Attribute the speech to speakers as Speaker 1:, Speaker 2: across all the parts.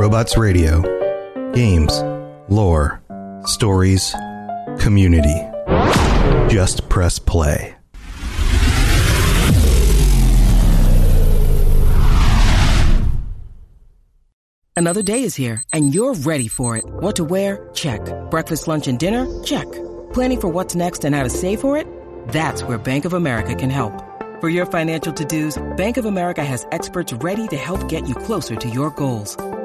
Speaker 1: Robots Radio. Games, lore, stories, community. Just press play.
Speaker 2: Another day is here, and you're ready for it. What to wear? Check. Breakfast, lunch, and dinner? Check. Planning for what's next and how to save for it? That's where Bank of America can help. For your financial to-dos, Bank of America has experts ready to help get you closer to your goals.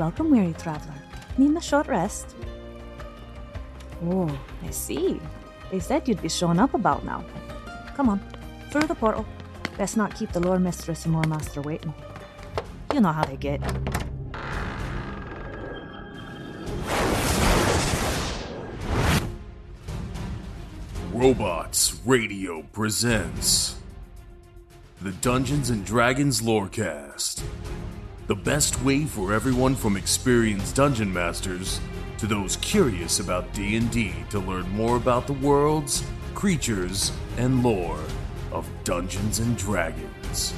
Speaker 3: Welcome, weary traveler. Need a short rest? Oh, I see. They said you'd be showing up about now. Come on, through the portal. Best not keep the lore mistress and lore master waiting. You know how they get.
Speaker 4: Robots Radio presents the Dungeons and Dragons Lorecast. The best way for everyone from experienced dungeon masters to those curious about D&D to learn more about the worlds, creatures, and lore of Dungeons and Dragons.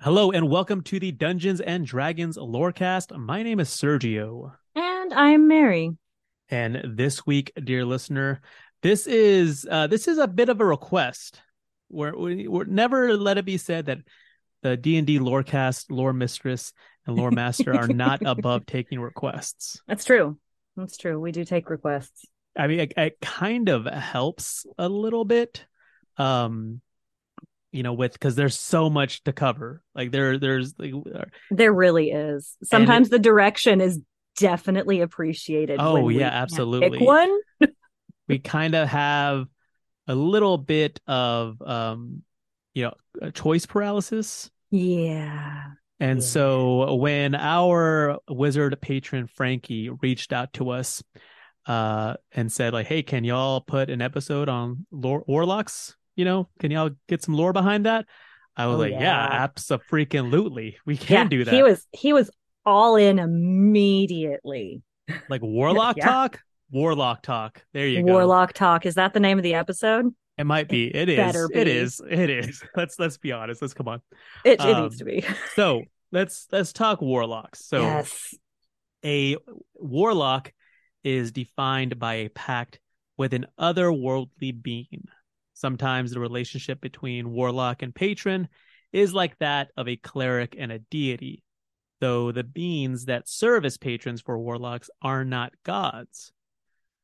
Speaker 5: Hello and welcome to the Dungeons and Dragons Lorecast. My name is Sergio.
Speaker 3: And I'm Mary.
Speaker 5: And this week, dear listener, this is uh, this is a bit of a request. We're, we, we're never let it be said that the D and D Lorecast, Lore Mistress, and Lore Master are not above taking requests.
Speaker 3: That's true. That's true. We do take requests.
Speaker 5: I mean, it, it kind of helps a little bit, um, you know, with because there's so much to cover. Like there, there's like, uh,
Speaker 3: There really is. Sometimes the direction is definitely appreciated.
Speaker 5: Oh, yeah, absolutely.
Speaker 3: Pick one.
Speaker 5: We kind of have a little bit of um you know choice paralysis
Speaker 3: Yeah.
Speaker 5: and
Speaker 3: Yeah.
Speaker 5: so when our wizard patron frankie reached out to us uh and said like hey can y'all put an episode on lore warlocks you know can y'all get some lore behind that i was
Speaker 3: Oh,
Speaker 5: like yeah,
Speaker 3: yeah.
Speaker 5: absolutely we can
Speaker 3: yeah,
Speaker 5: do that
Speaker 3: He was he was all in immediately.
Speaker 5: like warlock talk warlock talk there you go
Speaker 3: Warlock talk. Is that the name of the episode?
Speaker 5: it might be it is
Speaker 3: better
Speaker 5: it
Speaker 3: be.
Speaker 5: is it is let's let's be honest let's come on
Speaker 3: It, it
Speaker 5: Um,
Speaker 3: needs to be.
Speaker 5: so let's let's talk warlocks. So
Speaker 3: yes.
Speaker 5: a warlock is defined by a pact with an otherworldly being. Sometimes the relationship between warlock and patron is like that of a cleric and a deity, though the beings that serve as patrons for warlocks are not gods.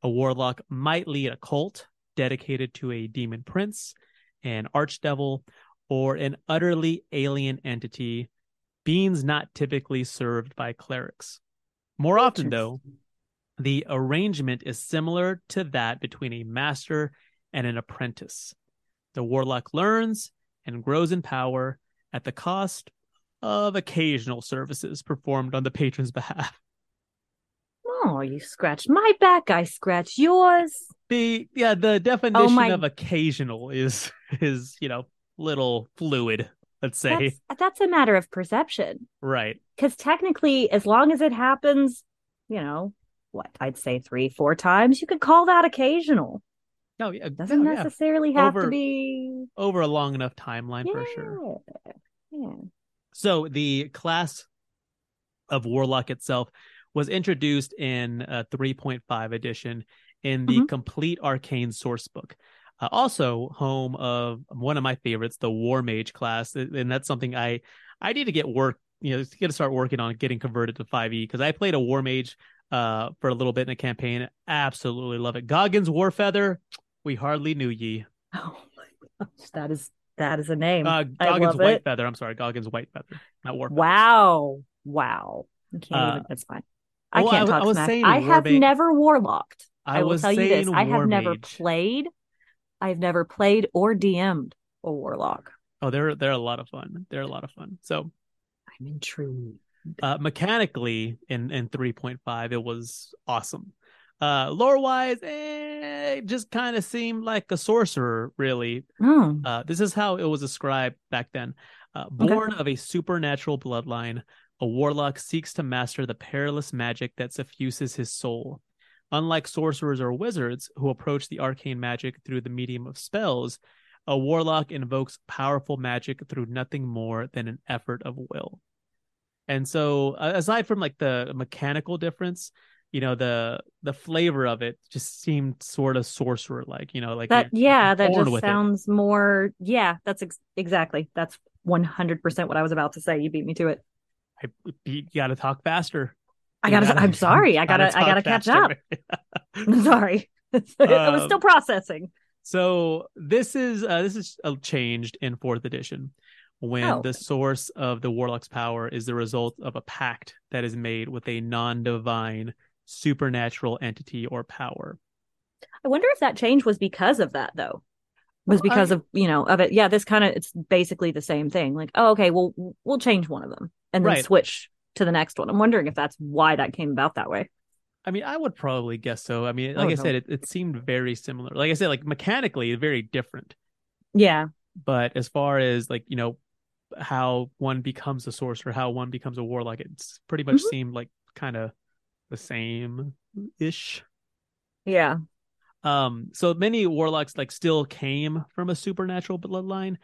Speaker 5: A warlock might lead a cult dedicated to a demon prince, an archdevil, or an utterly alien entity, beings not typically served by clerics. More often, though, the arrangement is similar to that between a master and an apprentice. The warlock learns and grows in power at the cost of occasional services performed on the patron's behalf.
Speaker 3: Oh, you scratch my back. I scratch yours.
Speaker 5: The yeah, the definition oh,
Speaker 3: my-
Speaker 5: of occasional is is, you know, little fluid, let's say.
Speaker 3: That's, that's a matter of perception.
Speaker 5: Right.
Speaker 3: Because technically, as long as it happens, you know, what I'd say three, four times, you could call that occasional.
Speaker 5: No, yeah,
Speaker 3: Doesn't
Speaker 5: no, yeah.
Speaker 3: necessarily have
Speaker 5: Over-
Speaker 3: to be.
Speaker 5: over a long enough timeline for sure.
Speaker 3: Yeah. Yeah.
Speaker 5: So the class of Warlock itself was introduced in a 3.5 edition in the
Speaker 3: Mhm.
Speaker 5: complete arcane source book. Uh, also, home of one of my favorites, the War Mage class, and that's something I I need to get work, you know, get to start working on getting converted to 5e because I played a War Mage uh for a little bit in a campaign. Absolutely love it. Goggins War Feather, we hardly knew ye.
Speaker 3: Oh my gosh, that is that is a name.
Speaker 5: Uh, Goggins White
Speaker 3: it.
Speaker 5: Feather. I'm sorry, Goggins White Feather, not Warfeather.
Speaker 3: Wow, wow. I can't
Speaker 5: Uh,
Speaker 3: even. That's fine. I
Speaker 5: well,
Speaker 3: can't
Speaker 5: w-
Speaker 3: talk
Speaker 5: I
Speaker 3: smack. I have
Speaker 5: Mage-
Speaker 3: never warlocked.
Speaker 5: I,
Speaker 3: I, will
Speaker 5: was
Speaker 3: tell you this. I have
Speaker 5: War
Speaker 3: never played. I've never played or DM'd a warlock.
Speaker 5: Oh, they're they're a lot of fun. They're a lot of fun. So
Speaker 3: I'm intrigued.
Speaker 5: uh, mechanically in in 3.5 it was awesome uh lore wise eh, it just kind of seemed like a sorcerer really
Speaker 3: Hmm.
Speaker 5: uh this is how it was described back then uh,
Speaker 3: Okay.
Speaker 5: born of a supernatural bloodline a warlock seeks to master the perilous magic that suffuses his soul unlike sorcerers or wizards who approach the arcane magic through the medium of spells a warlock invokes powerful magic through nothing more than an effort of will and so aside from like the mechanical difference you know the the flavor of it just seemed sort of sorcerer like you know like
Speaker 3: That yeah, that just
Speaker 5: with it.
Speaker 3: sounds more. Yeah, that's ex- exactly. That's one hundred percent what I was about to say. You beat me to it.
Speaker 5: I, you gotta talk faster
Speaker 3: I gotta.
Speaker 5: gotta-
Speaker 3: I'm sorry. I gotta. I gotta catch up. I'm sorry. I was
Speaker 5: Um,
Speaker 3: still processing.
Speaker 5: So this is uh, this is changed in fourth edition when
Speaker 3: Oh.
Speaker 5: the source of the warlock's power is the result of a pact that is made with a non-divine supernatural entity or power.
Speaker 3: I wonder if that change was because of that, though. Was because
Speaker 5: I-
Speaker 3: of you know of it. Yeah, this kind of it's basically the same thing. Like, oh, okay, well, we'll change one of them and then
Speaker 5: Right.
Speaker 3: switch to the next one. I'm wondering if that's why that came about that way.
Speaker 5: I mean, I would probably guess so. I mean, like I,
Speaker 3: would
Speaker 5: said, it, it seemed very similar. Like I said, like mechanically very different.
Speaker 3: Yeah,
Speaker 5: But as far as like, you know, how one becomes a sorcerer, how one becomes a warlock, it's pretty much
Speaker 3: Mhm.
Speaker 5: seemed like kind of the same ish.
Speaker 3: yeah.
Speaker 5: Um, so many warlocks like still came from a supernatural bloodline,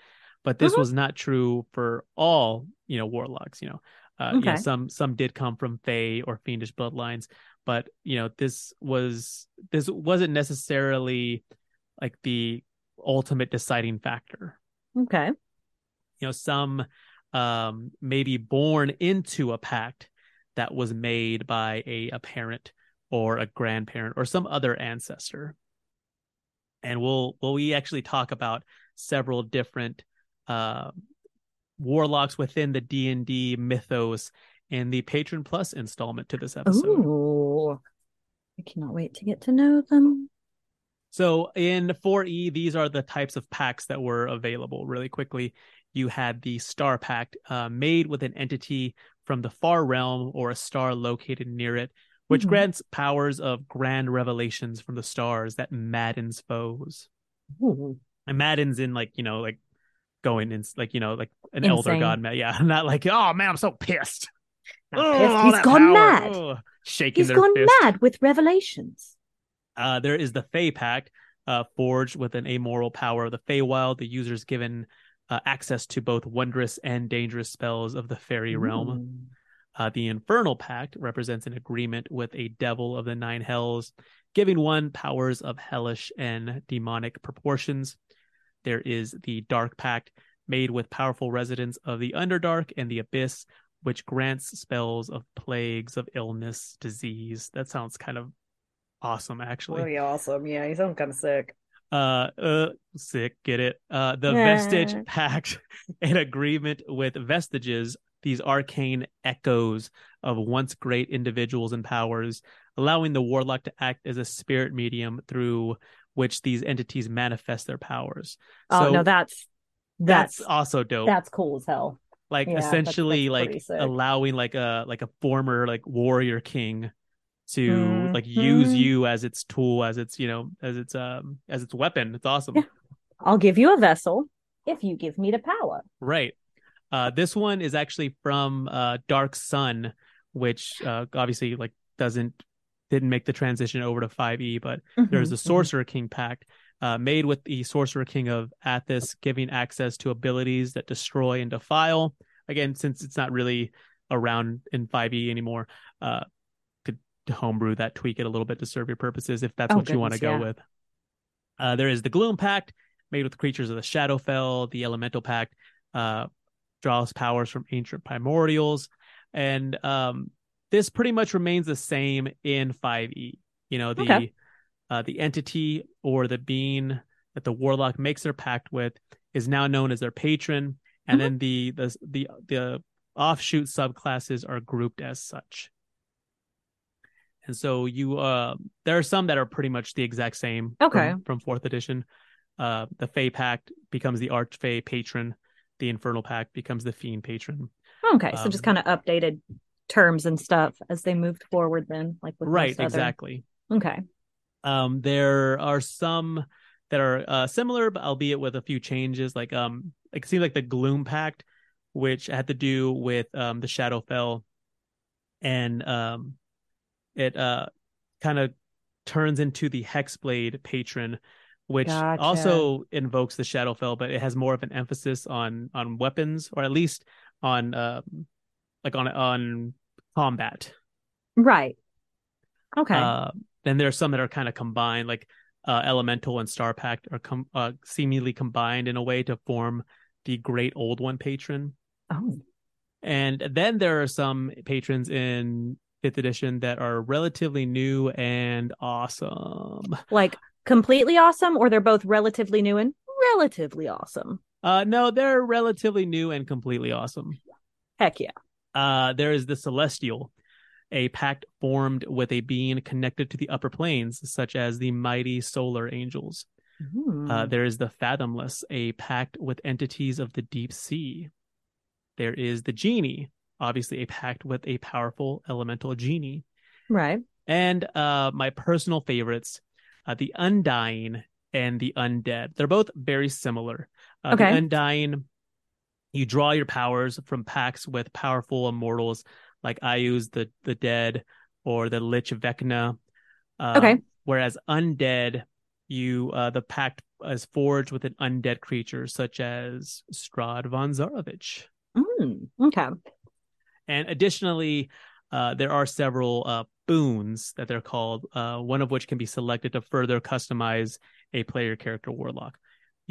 Speaker 5: but this
Speaker 3: Mhm.
Speaker 5: was not true for all, you know, warlocks, you know. Uh, you know, some some did come from fey or fiendish bloodlines, but you know, this was this wasn't necessarily like the ultimate deciding factor.
Speaker 3: Okay.
Speaker 5: You know, some um may be born into a pact that was made by a, a parent or a grandparent or some other ancestor and we'll we'll we actually talk about several different uh, warlocks within the D&D mythos in the Patron Plus installment to this episode.
Speaker 3: Ooh, I cannot wait to get to know them.
Speaker 5: So in 4E, these are the types of packs that were available really quickly. You had the Star Pact uh, made with an entity from the far realm or a star located near it, which
Speaker 3: Mhm.
Speaker 5: grants powers of grand revelations from the stars that maddens foes.
Speaker 3: Ooh.
Speaker 5: And maddens in like, you know, like going in like, you know, like an elder god. ma- Yeah, not like, oh man, I'm so pissed.
Speaker 3: Not
Speaker 5: Oh,
Speaker 3: pissed.
Speaker 5: all
Speaker 3: He's gone
Speaker 5: power.
Speaker 3: mad.
Speaker 5: Oh, shaking
Speaker 3: He's gone
Speaker 5: fist.
Speaker 3: mad with revelations.
Speaker 5: Uh, there is the Fey Pact, uh, forged with an amoral power of the Feywild. The user is given uh, access to both wondrous and dangerous spells of the fairy realm. Uh, the Infernal Pact represents an agreement with a devil of the nine hells, giving one powers of hellish and demonic proportions. There is the Dark Pact, made with powerful residents of the Underdark and the Abyss, which grants spells of plagues of illness, disease. That sounds kind of awesome, actually.
Speaker 3: Really awesome. Yeah, he sounds kind of sick.
Speaker 5: Uh, uh, sick, get it? Uh, the
Speaker 3: Yeah.
Speaker 5: Vestige Pact, an agreement with vestiges, these arcane echoes of once great individuals and powers, allowing the warlock to act as a spirit medium through which these entities manifest their powers.
Speaker 3: Oh
Speaker 5: So
Speaker 3: no, that's
Speaker 5: that's
Speaker 3: that's
Speaker 5: also dope.
Speaker 3: that's cool as hell.
Speaker 5: like
Speaker 3: yeah,
Speaker 5: essentially
Speaker 3: that's pretty
Speaker 5: like allowing like a like a former like warrior king to like use
Speaker 3: Mhm.
Speaker 5: you as its tool, as its you know as its um as its weapon. It's awesome.
Speaker 3: Yeah. I'll give you a vessel if you give me the power.
Speaker 5: Right. Uh, this one is actually from uh, Dark Sun, which uh, obviously like doesn't didn't make the transition over to 5e, but there's
Speaker 3: Mhm,
Speaker 5: a Sorcerer King pact uh, made with the Sorcerer King of Athas, giving access to abilities that destroy and defile, again, since it's not really around in 5e anymore, uh, could homebrew that, tweak it a little bit to serve your purposes if that's
Speaker 3: Oh,
Speaker 5: what you want to go
Speaker 3: yeah.
Speaker 5: with. Uh, there is the Gloom Pact, made with creatures of the Shadowfell, the Elemental Pact, uh, draws powers from ancient primordials, and um, this pretty much remains the same in 5e. You know, the
Speaker 3: Okay.
Speaker 5: uh, the entity or the being that the warlock makes their pact with is now known as their patron, and
Speaker 3: Mhm.
Speaker 5: then the the the the offshoot subclasses are grouped as such. And so you uh there are some that are pretty much the exact same
Speaker 3: Okay.
Speaker 5: from, fourth edition. Uh the Fey Pact becomes the Archfey patron, the Infernal Pact becomes the Fiend patron.
Speaker 3: Okay, so just
Speaker 5: Um,
Speaker 3: kind of updated terms and stuff as they moved forward. Then, like with
Speaker 5: right, exactly.
Speaker 3: Okay.
Speaker 5: Um, there are some that are uh, similar, but albeit with a few changes. Like um, it seems like the Gloom Pact, which had to do with um the Shadowfell, and um, it uh kind of turns into the Hexblade patron, which
Speaker 3: Gotcha.
Speaker 5: also invokes the Shadowfell, but it has more of an emphasis on on weapons, or at least on um like on on combat.
Speaker 3: Right. Okay.
Speaker 5: Uh, then there are some that are kind of combined, like uh, Elemental and Star Pact are com- uh, seemingly combined in a way to form the Great Old One patron.
Speaker 3: oh.
Speaker 5: And then there are some patrons in fifth edition that are relatively new and awesome.
Speaker 3: Like completely awesome, or they're both relatively new and relatively awesome.
Speaker 5: Uh, no, they're relatively new and completely awesome.
Speaker 3: Heck yeah.
Speaker 5: Uh, there is the Celestial, a pact formed with a being connected to the upper planes, such as the mighty solar angels.
Speaker 3: Hmm.
Speaker 5: Uh, there is the Fathomless, a pact with entities of the deep sea. There is the Genie, obviously a pact with a powerful elemental genie.
Speaker 3: right.
Speaker 5: And uh, my personal favorites, uh, the Undying and the Undead. They're both very similar. Uh,
Speaker 3: Okay.
Speaker 5: The Undying, you draw your powers from pacts with powerful immortals like Ayuz the, the Dead or the Lich of Vecna. Um,
Speaker 3: Okay.
Speaker 5: Whereas Undead, you uh, the pact is forged with an undead creature such as Strahd von Zarovich.
Speaker 3: Mm, okay.
Speaker 5: And additionally, uh, there are several uh, boons that they're called, uh, one of which can be selected to further customize a player character warlock.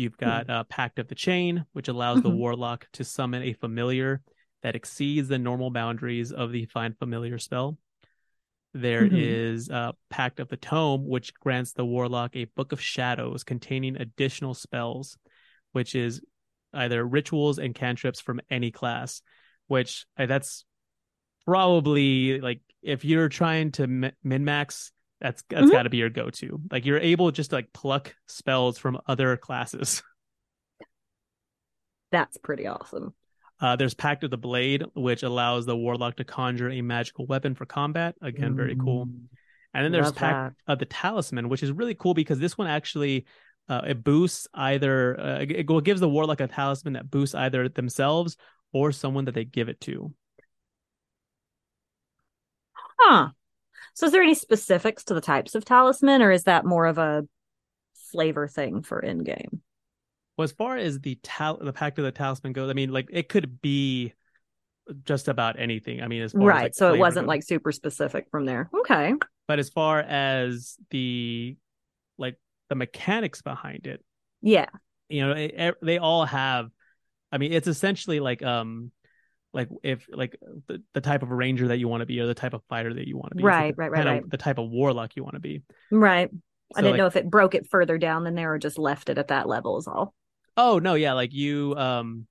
Speaker 5: You've got uh, Pact of the Chain, which allows the
Speaker 3: Mhm.
Speaker 5: warlock to summon a familiar that exceeds the normal boundaries of the Find Familiar spell. There is
Speaker 3: Mhm.
Speaker 5: uh, Pact of the Tome, which grants the warlock a book of shadows containing additional spells, which is either rituals and cantrips from any class. Which uh, that's probably like if you're trying to min max, that's that's
Speaker 3: Mhm.
Speaker 5: got to be your go to. Like you're able just to like pluck spells from other classes.
Speaker 3: That's pretty awesome.
Speaker 5: Uh, there's Pact of the Blade, which allows the warlock to conjure a magical weapon for combat. Again, very cool.
Speaker 3: Mm,
Speaker 5: And then there's
Speaker 3: love
Speaker 5: Pact of the Talisman, which is really cool because this one actually uh, it boosts either uh, it, it gives the warlock a talisman that boosts either themselves or someone that they give it to.
Speaker 3: Huh. So, is there any specifics to the types of talisman, or is that more of a flavor thing for in game?
Speaker 5: Well, as far as the tal- the Pact of the Talisman goes, I mean, like it could be just about anything. I mean, as far as,
Speaker 3: Right.
Speaker 5: like,
Speaker 3: so, it wasn't
Speaker 5: goes.
Speaker 3: like super specific from there. Okay.
Speaker 5: but as far as the like the mechanics behind it,
Speaker 3: Yeah.
Speaker 5: you know it, it- they all have i mean it's essentially like um like if like the, the type of ranger that you want to be or the type of fighter that you want to be. It's like
Speaker 3: Right, right, right,
Speaker 5: of- the type of warlock you want to be.
Speaker 3: Right. I didn't
Speaker 5: like-
Speaker 3: know if it broke it further down than there or just left it at that level, is all.
Speaker 5: oh no yeah like you um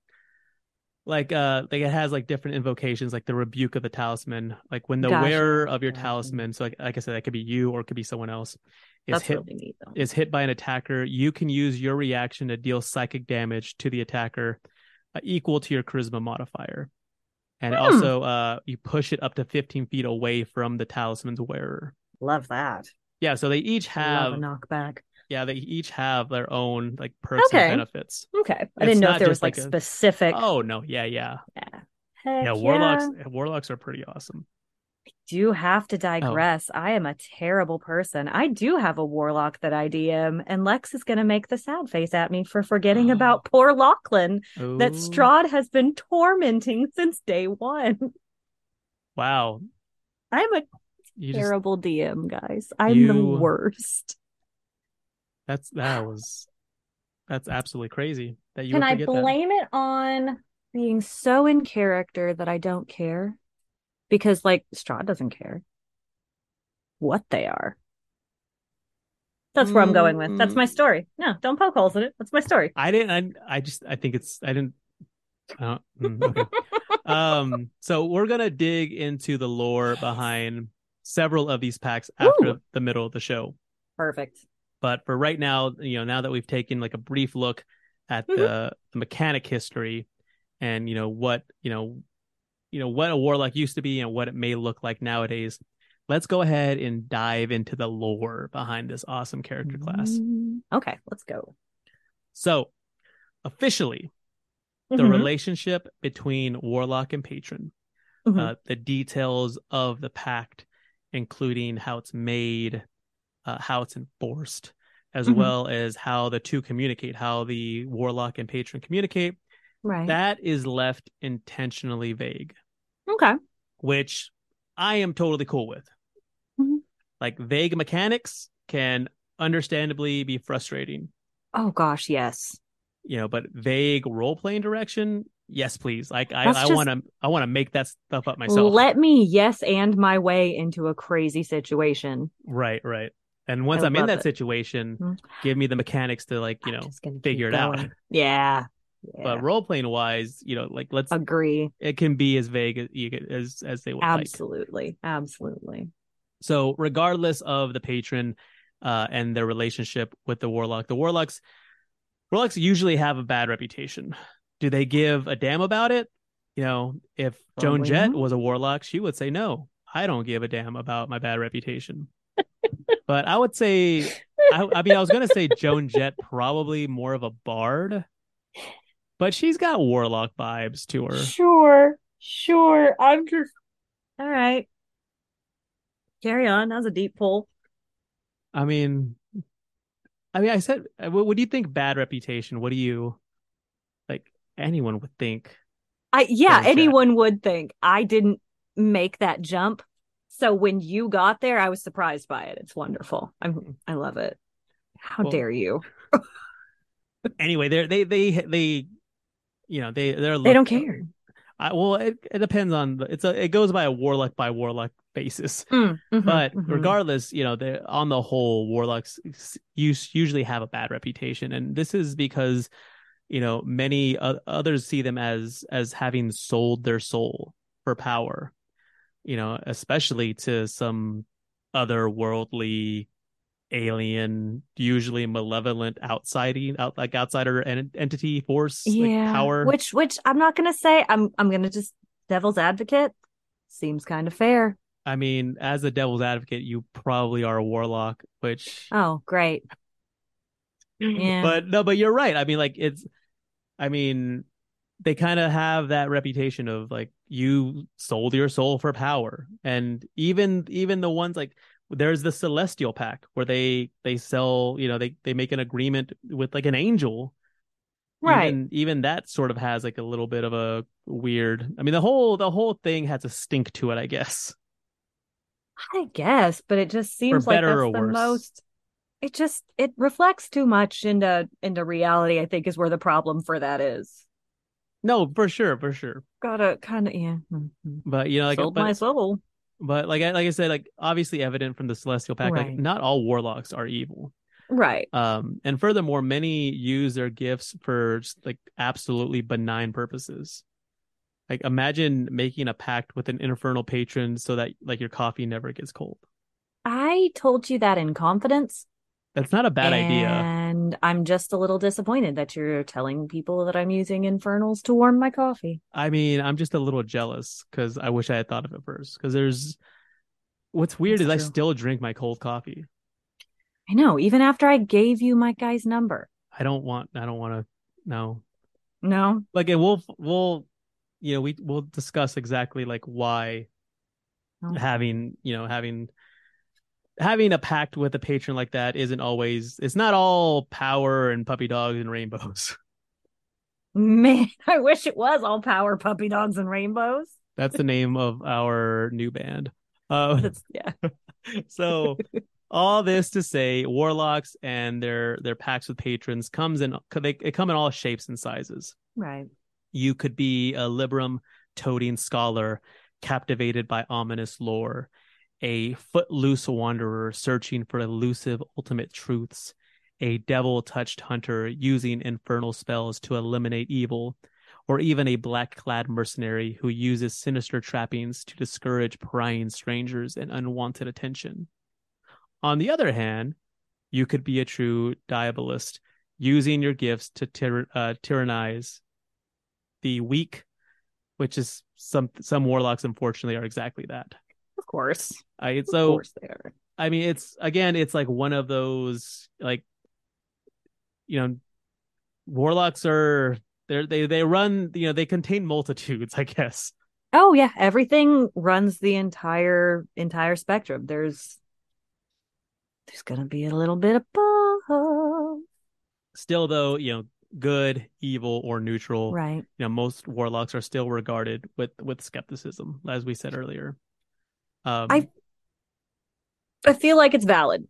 Speaker 5: like uh like it has like different invocations like the rebuke of the talisman like when the
Speaker 3: Gotcha,
Speaker 5: wearer of your talisman so like, like i said that could be you or it could be someone else is
Speaker 3: That's
Speaker 5: hit
Speaker 3: really neat,
Speaker 5: is hit by an attacker, you can use your reaction to deal psychic damage to the attacker uh, equal to your charisma modifier. And
Speaker 3: Hmm.
Speaker 5: also, uh, you push it up to 15 feet away from the talisman's wearer.
Speaker 3: Love that.
Speaker 5: Yeah, so they each have,
Speaker 3: a knockback.
Speaker 5: yeah, they each have their own like perks
Speaker 3: Okay.
Speaker 5: and benefits.
Speaker 3: Okay. I
Speaker 5: It's
Speaker 3: didn't know if there was like,
Speaker 5: like a-
Speaker 3: specific.
Speaker 5: Oh no, yeah, yeah,
Speaker 3: yeah. Heck
Speaker 5: yeah. Warlocks, warlocks are pretty awesome.
Speaker 3: Do have to oh. digress. I am a terrible person. I do have a warlock that I DM, and Lex is going to make the sad face at me for forgetting
Speaker 5: Oh.
Speaker 3: about poor Lachlan that
Speaker 5: Ooh.
Speaker 3: Strahd has been tormenting since day one.
Speaker 5: Wow.
Speaker 3: I'm a
Speaker 5: You just
Speaker 3: terrible DM, guys. I'm the worst.
Speaker 5: that's that was that's absolutely crazy that you
Speaker 3: Can I
Speaker 5: forget that.
Speaker 3: blame it on being so in character that I don't care? Because, like, Strahd doesn't care what they are. That's where I'm going with. That's my
Speaker 5: Mm.
Speaker 3: story. No, don't poke holes in it. That's my story.
Speaker 5: I didn't. I, I just. I think it's. I didn't. I mm, okay. um. So we're gonna dig into the lore behind several of these packs after
Speaker 3: Ooh.
Speaker 5: the middle of the show.
Speaker 3: Perfect.
Speaker 5: But for right now, you know, now that we've taken like a brief look at
Speaker 3: Mhm.
Speaker 5: the, the mechanic history, and you know what, you know, you know what a warlock used to be and what it may look like nowadays. Let's go ahead and dive into the lore behind this awesome character class.
Speaker 3: Mm, Okay, let's go.
Speaker 5: So, officially, the
Speaker 3: Mhm.
Speaker 5: relationship between warlock and patron
Speaker 3: Mhm.
Speaker 5: uh, the details of the pact including how it's made uh, how it's enforced as
Speaker 3: Mhm.
Speaker 5: well as how the two communicate how the warlock and patron communicate
Speaker 3: right.
Speaker 5: that is left intentionally vague
Speaker 3: okay.
Speaker 5: which i am totally cool with
Speaker 3: Mhm.
Speaker 5: like vague mechanics can understandably be frustrating
Speaker 3: Oh gosh, yes.
Speaker 5: you know but vague role playing direction yes please like i i want to i want to make that stuff up myself
Speaker 3: Let me yes and my way into a crazy situation.
Speaker 5: right right and once
Speaker 3: I
Speaker 5: i'm in that
Speaker 3: it.
Speaker 5: situation
Speaker 3: Mhm.
Speaker 5: give me the mechanics to like you
Speaker 3: I'm
Speaker 5: know
Speaker 3: just gonna keep
Speaker 5: figure it out.
Speaker 3: Yeah. Yeah.
Speaker 5: but role playing wise you know like let's
Speaker 3: Agree.
Speaker 5: it can be as vague as you get- as as they would like
Speaker 3: Absolutely. Absolutely.
Speaker 5: so regardless of the patron uh and their relationship with the warlock the warlocks warlocks usually have a bad reputation do they give a damn about it you know if joan
Speaker 3: Probably
Speaker 5: jett
Speaker 3: not.
Speaker 5: was a warlock she would say no i don't give a damn about my bad reputation but i would say I, I mean i was gonna say joan jett probably more of a bard but she's got warlock vibes to her
Speaker 3: Sure. Sure. I'm just all right. Carry on. That was a deep pull.
Speaker 5: I mean, I mean, I said, uh, what, what do you think? Bad reputation. What do you like? Anyone would think.
Speaker 3: I yeah,
Speaker 5: Joan Jett.
Speaker 3: anyone would think I didn't make that jump. So when you got there, I was surprised by it. It's wonderful. I'm I love it. How
Speaker 5: Well,
Speaker 3: dare you?
Speaker 5: Anyway, they're they they they, you know, they they're
Speaker 3: They don't care.
Speaker 5: I, well, it, it depends on the, it's a it goes by a warlock by warlock basis.
Speaker 3: Mm, mhm,
Speaker 5: But
Speaker 3: mhm.
Speaker 5: regardless, you know, they on the whole, warlocks use usually have a bad reputation, and this is because you know many uh, others see them as as having sold their soul for power. You know, especially to some otherworldly alien, usually malevolent outsidey out like outsider en- entity force, like
Speaker 3: yeah,
Speaker 5: power.
Speaker 3: which which I'm not gonna say. I'm I'm gonna just devil's advocate. Seems kind of fair.
Speaker 5: I mean, as a devil's advocate, you probably are a warlock, which
Speaker 3: Oh, great. Yeah.
Speaker 5: but no, but you're right. I mean, like it's, I mean, they kind of have that reputation of like you sold your soul for power, and even even the ones like there's the Celestial Pack where they they sell, you know, they they make an agreement with like an angel.
Speaker 3: Right.
Speaker 5: Even, even that sort of has like a little bit of a weird. I mean, the whole the whole thing has a stink to it, I guess.
Speaker 3: I guess, but it just seems like that's the
Speaker 5: worse.
Speaker 3: most. It just it reflects too much into into reality. I think is where the problem for that is.
Speaker 5: No, for sure, for sure.
Speaker 3: Gotta kind of yeah. mhm.
Speaker 5: But you know, like,
Speaker 3: Sold
Speaker 5: but,
Speaker 3: my soul.
Speaker 5: But like, I- like I said, like obviously evident from the Celestial Pack, like not all warlocks are evil.
Speaker 3: Right.
Speaker 5: Um, and furthermore, many use their gifts for just, like absolutely benign purposes. Like imagine making a pact with an infernal patron so that like your coffee never gets cold.
Speaker 3: I told you that in confidence.
Speaker 5: That's not a bad idea.
Speaker 3: And I'm just a little disappointed that you're telling people that I'm using infernals to warm my coffee.
Speaker 5: I mean, I'm just a little jealous because I wish I had thought of it first. Because there's what's weird
Speaker 3: That's
Speaker 5: is I still drink my cold coffee.
Speaker 3: I know, even after I gave you my guy's number.
Speaker 5: I don't want. I don't want to. No,
Speaker 3: No.
Speaker 5: like and we'll we'll you know we we'll discuss exactly like why
Speaker 3: Oh.
Speaker 5: having you know having having a pact with a patron like that isn't always it's not all power and puppy dogs and rainbows
Speaker 3: Man, I wish it was all power puppy dogs and rainbows.
Speaker 5: that's the name of our new band uh,
Speaker 3: That's yeah.
Speaker 5: so all this to say warlocks and their their pacts with patrons comes in they, they come in all shapes and sizes
Speaker 3: Right.
Speaker 5: you could be a Libram toting scholar captivated by ominous lore, a footloose wanderer searching for elusive ultimate truths, a devil touched hunter using infernal spells to eliminate evil, or even a black clad mercenary who uses sinister trappings to discourage prying strangers and unwanted attention. On the other hand, you could be a true diabolist, using your gifts to tyr- uh, tyrannize the weak, which is some some warlocks unfortunately are exactly that.
Speaker 3: Of course.
Speaker 5: I
Speaker 3: Of
Speaker 5: so
Speaker 3: course they are.
Speaker 5: I mean it's again it's like one of those like you know warlocks are they they they run you know they contain multitudes I guess.
Speaker 3: Oh yeah, everything runs the entire entire spectrum. There's there's gonna be a little bit of both.
Speaker 5: Still though, you know, good, evil or neutral,
Speaker 3: Right.
Speaker 5: you know, most warlocks are still regarded with with skepticism as we said earlier. Um
Speaker 3: I- I feel like it's valid.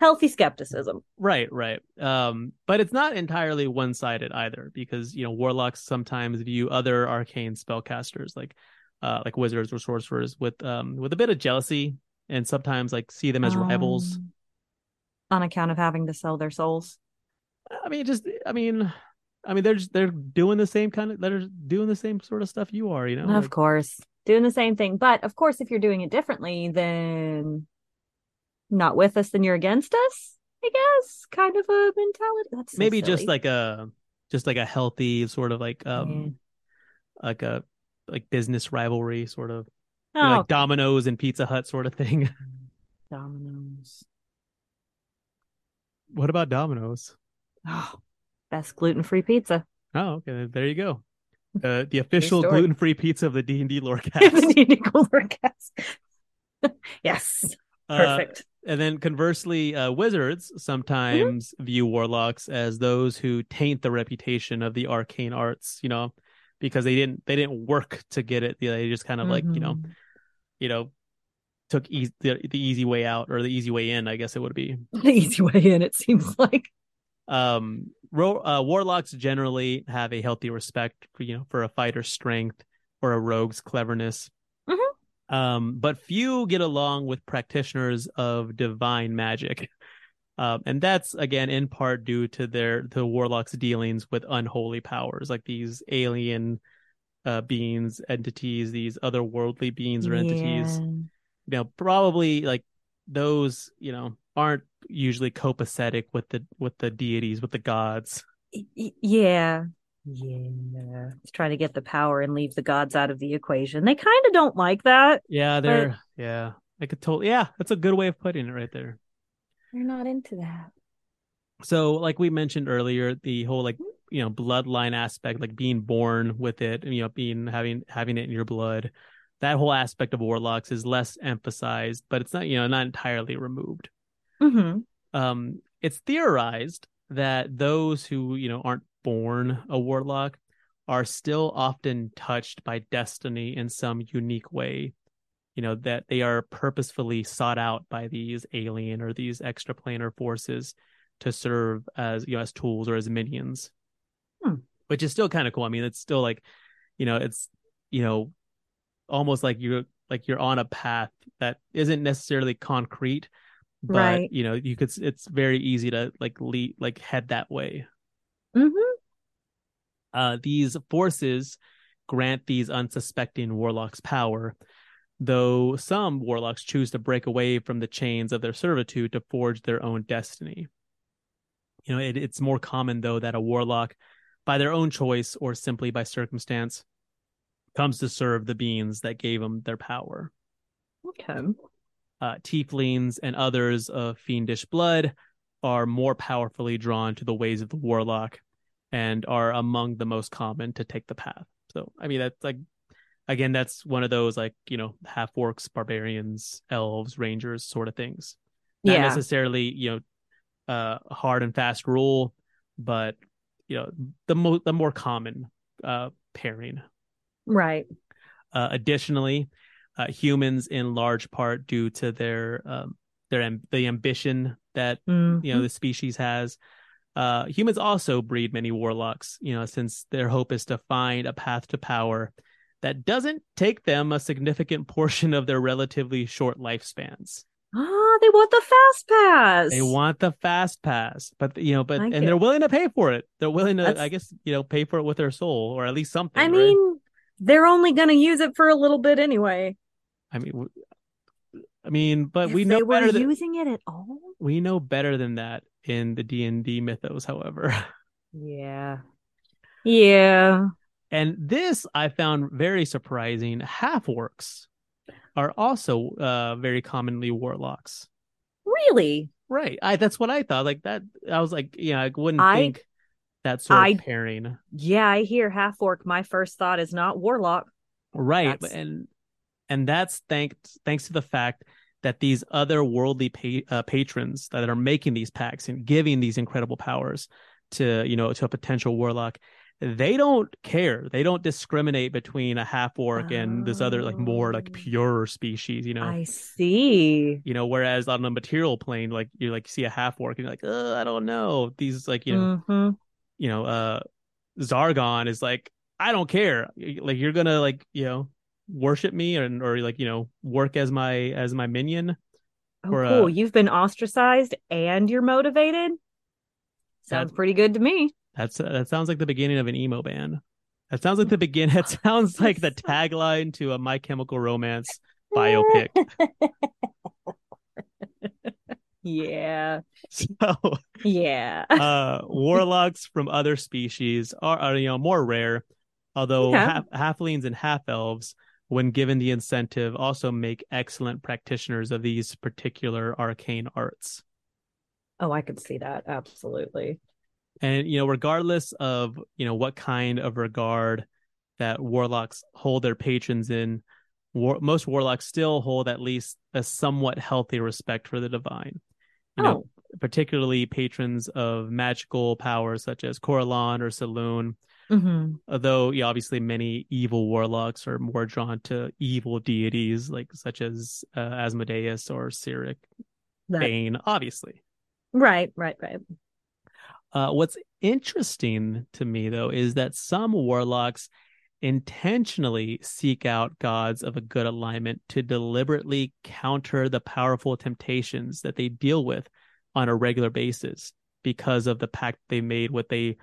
Speaker 3: Healthy skepticism.
Speaker 5: Right, right. Um, but it's not entirely one-sided either, because you know warlocks sometimes view other arcane spellcasters, like uh, like wizards or sorcerers, with um with a bit of jealousy, and sometimes like see them as rivals.
Speaker 3: Um, On account of having to sell their souls.
Speaker 5: I mean, just I mean, I mean they're just, they're doing the same kind of they're doing the same sort of stuff you are, you know.
Speaker 3: of
Speaker 5: like-
Speaker 3: course. Doing the same thing. But of course, if you're doing it differently, then not with us, then you're against us, I guess. Kind of a mentality. That's so
Speaker 5: maybe just like a just like a healthy sort of like um like a like business rivalry sort of you know,
Speaker 3: oh,
Speaker 5: like Domino's and Pizza Hut sort of thing.
Speaker 3: Domino's.
Speaker 5: what about Domino's?
Speaker 3: Oh, best gluten free pizza.
Speaker 5: Oh, okay. There you go. Uh, the official gluten-free pizza of the D and D
Speaker 3: the
Speaker 5: Lorecast.
Speaker 3: D&D Cooler cast. yes,
Speaker 5: Uh,
Speaker 3: perfect.
Speaker 5: and then conversely, uh, wizards sometimes view warlocks as those who taint the reputation of the arcane arts. You know, because they didn't they didn't work to get it. They just kind of like you know
Speaker 3: Mhm.
Speaker 5: you know took easy, the, the easy way out or the easy way in. I guess it would be.
Speaker 3: the easy way in. It seems like.
Speaker 5: Um ro- uh, warlocks generally have a healthy respect for you know for a fighter's strength or a rogue's cleverness
Speaker 3: Mhm.
Speaker 5: um but few get along with practitioners of divine magic um and that's again in part due to their the warlocks dealings with unholy powers like these alien uh beings entities these otherworldly beings or entities
Speaker 3: Yeah.
Speaker 5: you know probably like those you know aren't usually copacetic with the with the deities with the gods
Speaker 3: Y- y- Yeah. Yeah. Let's try to get the power and leave the gods out of the equation. They kind of don't like that.
Speaker 5: yeah they're yeah i could totally yeah that's a good way of putting it right there
Speaker 3: They're not into that.
Speaker 5: so like we mentioned earlier the whole like you know bloodline aspect like being born with it you know being having having it in your blood that whole aspect of warlocks is less emphasized but it's not you know not entirely removed
Speaker 3: Mm-hmm.
Speaker 5: um, it's theorized that those who you know aren't born a warlock are still often touched by destiny in some unique way you know that they are purposefully sought out by these alien or these extraplanar forces to serve as you know as tools or as minions
Speaker 3: Hmm.
Speaker 5: which is still kind of cool i mean it's still like you know it's you know almost like you're like you're on a path that isn't necessarily concrete but
Speaker 3: Right.
Speaker 5: you know you could it's very easy to like lead like head that way
Speaker 3: Mm-hmm.
Speaker 5: uh these forces grant these unsuspecting warlocks power though some warlocks choose to break away from the chains of their servitude to forge their own destiny you know it, it's more common though that a warlock by their own choice or simply by circumstance comes to serve the beings that gave them their power
Speaker 3: Okay.
Speaker 5: uh, tieflings and others of fiendish blood are more powerfully drawn to the ways of the warlock and are among the most common to take the path. So, I mean, that's like, again, that's one of those like you know half orcs, barbarians, elves, rangers sort of things. Not
Speaker 3: Yeah.
Speaker 5: necessarily you know uh hard and fast rule, but you know the mo- the more common uh pairing.
Speaker 3: Right.
Speaker 5: Uh, additionally, uh, humans, in large part due to their um, their am- the ambition that
Speaker 3: Mhm.
Speaker 5: you know the species has, uh, humans also breed many warlocks. You know, since their hope is to find a path to power that doesn't take them a significant portion of their relatively short lifespans.
Speaker 3: Ah, they want the fast pass.
Speaker 5: They want the fast pass, but you know, but and they're willing to pay for it. They're willing to,
Speaker 3: That's-
Speaker 5: I guess, you know, pay for it with their soul or at least something.
Speaker 3: I
Speaker 5: right?
Speaker 3: mean, they're only going to use it for a little bit anyway.
Speaker 5: I mean, w- I mean, but
Speaker 3: if
Speaker 5: we know
Speaker 3: they were
Speaker 5: better than
Speaker 3: using it at all.
Speaker 5: we know better than that in the D and D mythos. However,
Speaker 3: Yeah. Yeah.
Speaker 5: and this I found very surprising. Half orcs are also uh, very commonly warlocks.
Speaker 3: Really?
Speaker 5: Right. I that's what I thought. Like that. I was like, yeah, I wouldn't
Speaker 3: I-
Speaker 5: think that sort
Speaker 3: I-
Speaker 5: of pairing.
Speaker 3: Yeah, I hear half orc. My first thought is not warlock.
Speaker 5: right
Speaker 3: That's-
Speaker 5: and and that's thanks thanks to the fact that these other worldly pa- uh, patrons that are making these packs and giving these incredible powers to you know to a potential warlock they don't care they don't discriminate between a half orc and this other like more like
Speaker 3: Oh.
Speaker 5: pure species you know
Speaker 3: I see.
Speaker 5: you know whereas on the material plane like you like see a half orc and you're like uh, i don't know these like you know
Speaker 3: Mhm.
Speaker 5: You know uh zargon is like i don't care like you're gonna like you know worship me or, or like you know work as my as my minion
Speaker 3: Oh,
Speaker 5: uh,
Speaker 3: cool. You've been ostracized and you're motivated. Sounds
Speaker 5: That-
Speaker 3: pretty good to me.
Speaker 5: that's uh, that sounds like the beginning of an emo band that sounds like the begin that sounds like the tagline to a my chemical romance biopic
Speaker 3: Yeah.
Speaker 5: so
Speaker 3: Yeah.
Speaker 5: uh warlocks from other species are, are you know more rare although
Speaker 3: Yeah.
Speaker 5: half, halflings and half elves when given the incentive also make excellent practitioners of these particular arcane arts
Speaker 3: Oh, I could see that. Absolutely.
Speaker 5: and you know regardless of you know what kind of regard that warlocks hold their patrons in war- most warlocks still hold at least a somewhat healthy respect for the divine you know particularly patrons of magical powers such as Corellon or Selûne.
Speaker 3: hmm
Speaker 5: Although, yeah, obviously, many evil warlocks are more drawn to evil deities, like such as uh, Asmodeus or Cyric, Bane. Obviously,
Speaker 3: Right, right, right.
Speaker 5: uh, what's interesting to me though is that some warlocks intentionally seek out gods of a good alignment to deliberately counter the powerful temptations that they deal with on a regular basis because of the pact they made with a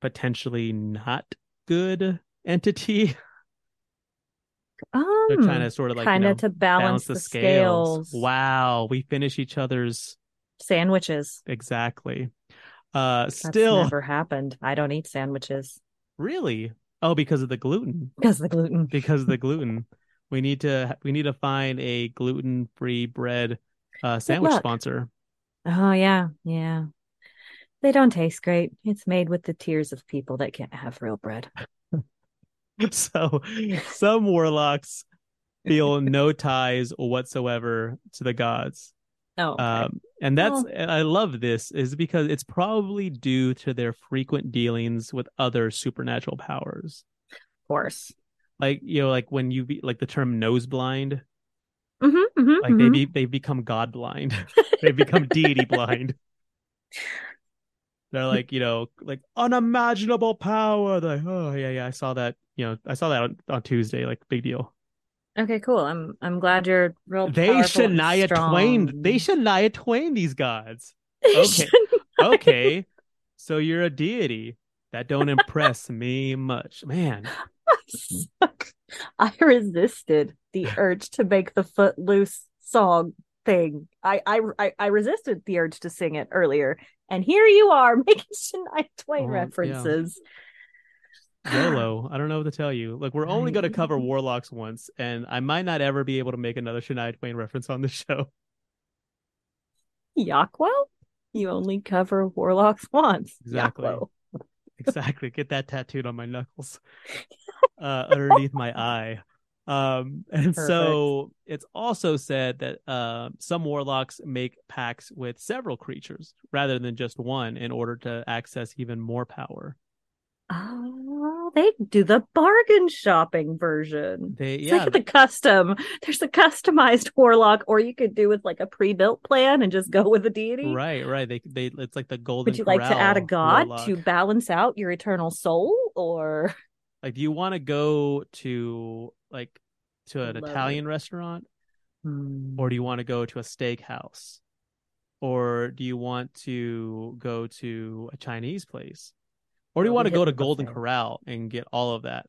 Speaker 5: potentially not good entity.
Speaker 3: Um,
Speaker 5: They're trying to sort of like
Speaker 3: kind
Speaker 5: you know,
Speaker 3: of to balance,
Speaker 5: the,
Speaker 3: the,
Speaker 5: scales.
Speaker 3: scales.
Speaker 5: Wow, we finish each other's
Speaker 3: Sandwiches.
Speaker 5: exactly. Uh,
Speaker 3: That's
Speaker 5: still,
Speaker 3: never happened. I don't eat sandwiches
Speaker 5: really? Oh, because of the gluten.
Speaker 3: because of the gluten.
Speaker 5: because of the gluten. We need to we need to find a gluten free bread uh, sandwich sponsor.
Speaker 3: Oh yeah, yeah. They don't taste great. It's made with the tears of people that can't have real bread.
Speaker 5: So some warlocks feel no ties whatsoever to the gods.
Speaker 3: Oh, okay.
Speaker 5: Um, and that's and I love this is because it's probably due to their frequent dealings with other supernatural powers.
Speaker 3: of course.
Speaker 5: Like you know, like when you be like the term nose blind,
Speaker 3: Mm-hmm, mm-hmm,
Speaker 5: like they be they become god blind. they become deity blind. They're like, you know, like unimaginable power. They're like, oh yeah, yeah, I saw that. You know, I saw that on, on Tuesday. Like, big deal.
Speaker 3: Okay, cool. I'm I'm glad you're real.
Speaker 5: They
Speaker 3: powerful and
Speaker 5: Shania. Twain. They Shania Twain. These gods. Okay. Okay, so you're a deity. That don't impress me much, man.
Speaker 3: I resisted the urge to make the footloose song thing. I, I I I resisted the urge to sing it earlier, and here you are making Shania Twain
Speaker 5: Oh, yeah. YOLO. I don't know what to tell you. Like, we're only going to cover warlocks once, and I might not ever be able to make another Shania Twain reference on the show.
Speaker 3: Yockwell? You only cover warlocks once.
Speaker 5: Exactly. Exactly. Get that tattooed on my knuckles, uh, underneath my eye. Um, and so it's also said that uh, some warlocks make pacts with several creatures rather than just one in order to access even more power.
Speaker 3: Oh, they do the bargain shopping version.
Speaker 5: They
Speaker 3: It's
Speaker 5: yeah,
Speaker 3: like the custom. There's a customized warlock, or you could do with like a pre-built plan and just go with the deity.
Speaker 5: right, right. They they it's like the golden.
Speaker 3: Would you like to add a god
Speaker 5: warlock.
Speaker 3: to balance out your eternal soul, or
Speaker 5: like? Do you want to go to like to an
Speaker 3: Love
Speaker 5: Italian restaurant, hmm. or do you want to go to a steakhouse, or do you want to go to a Chinese place, or do you want to go to Golden. Corral and get all of that?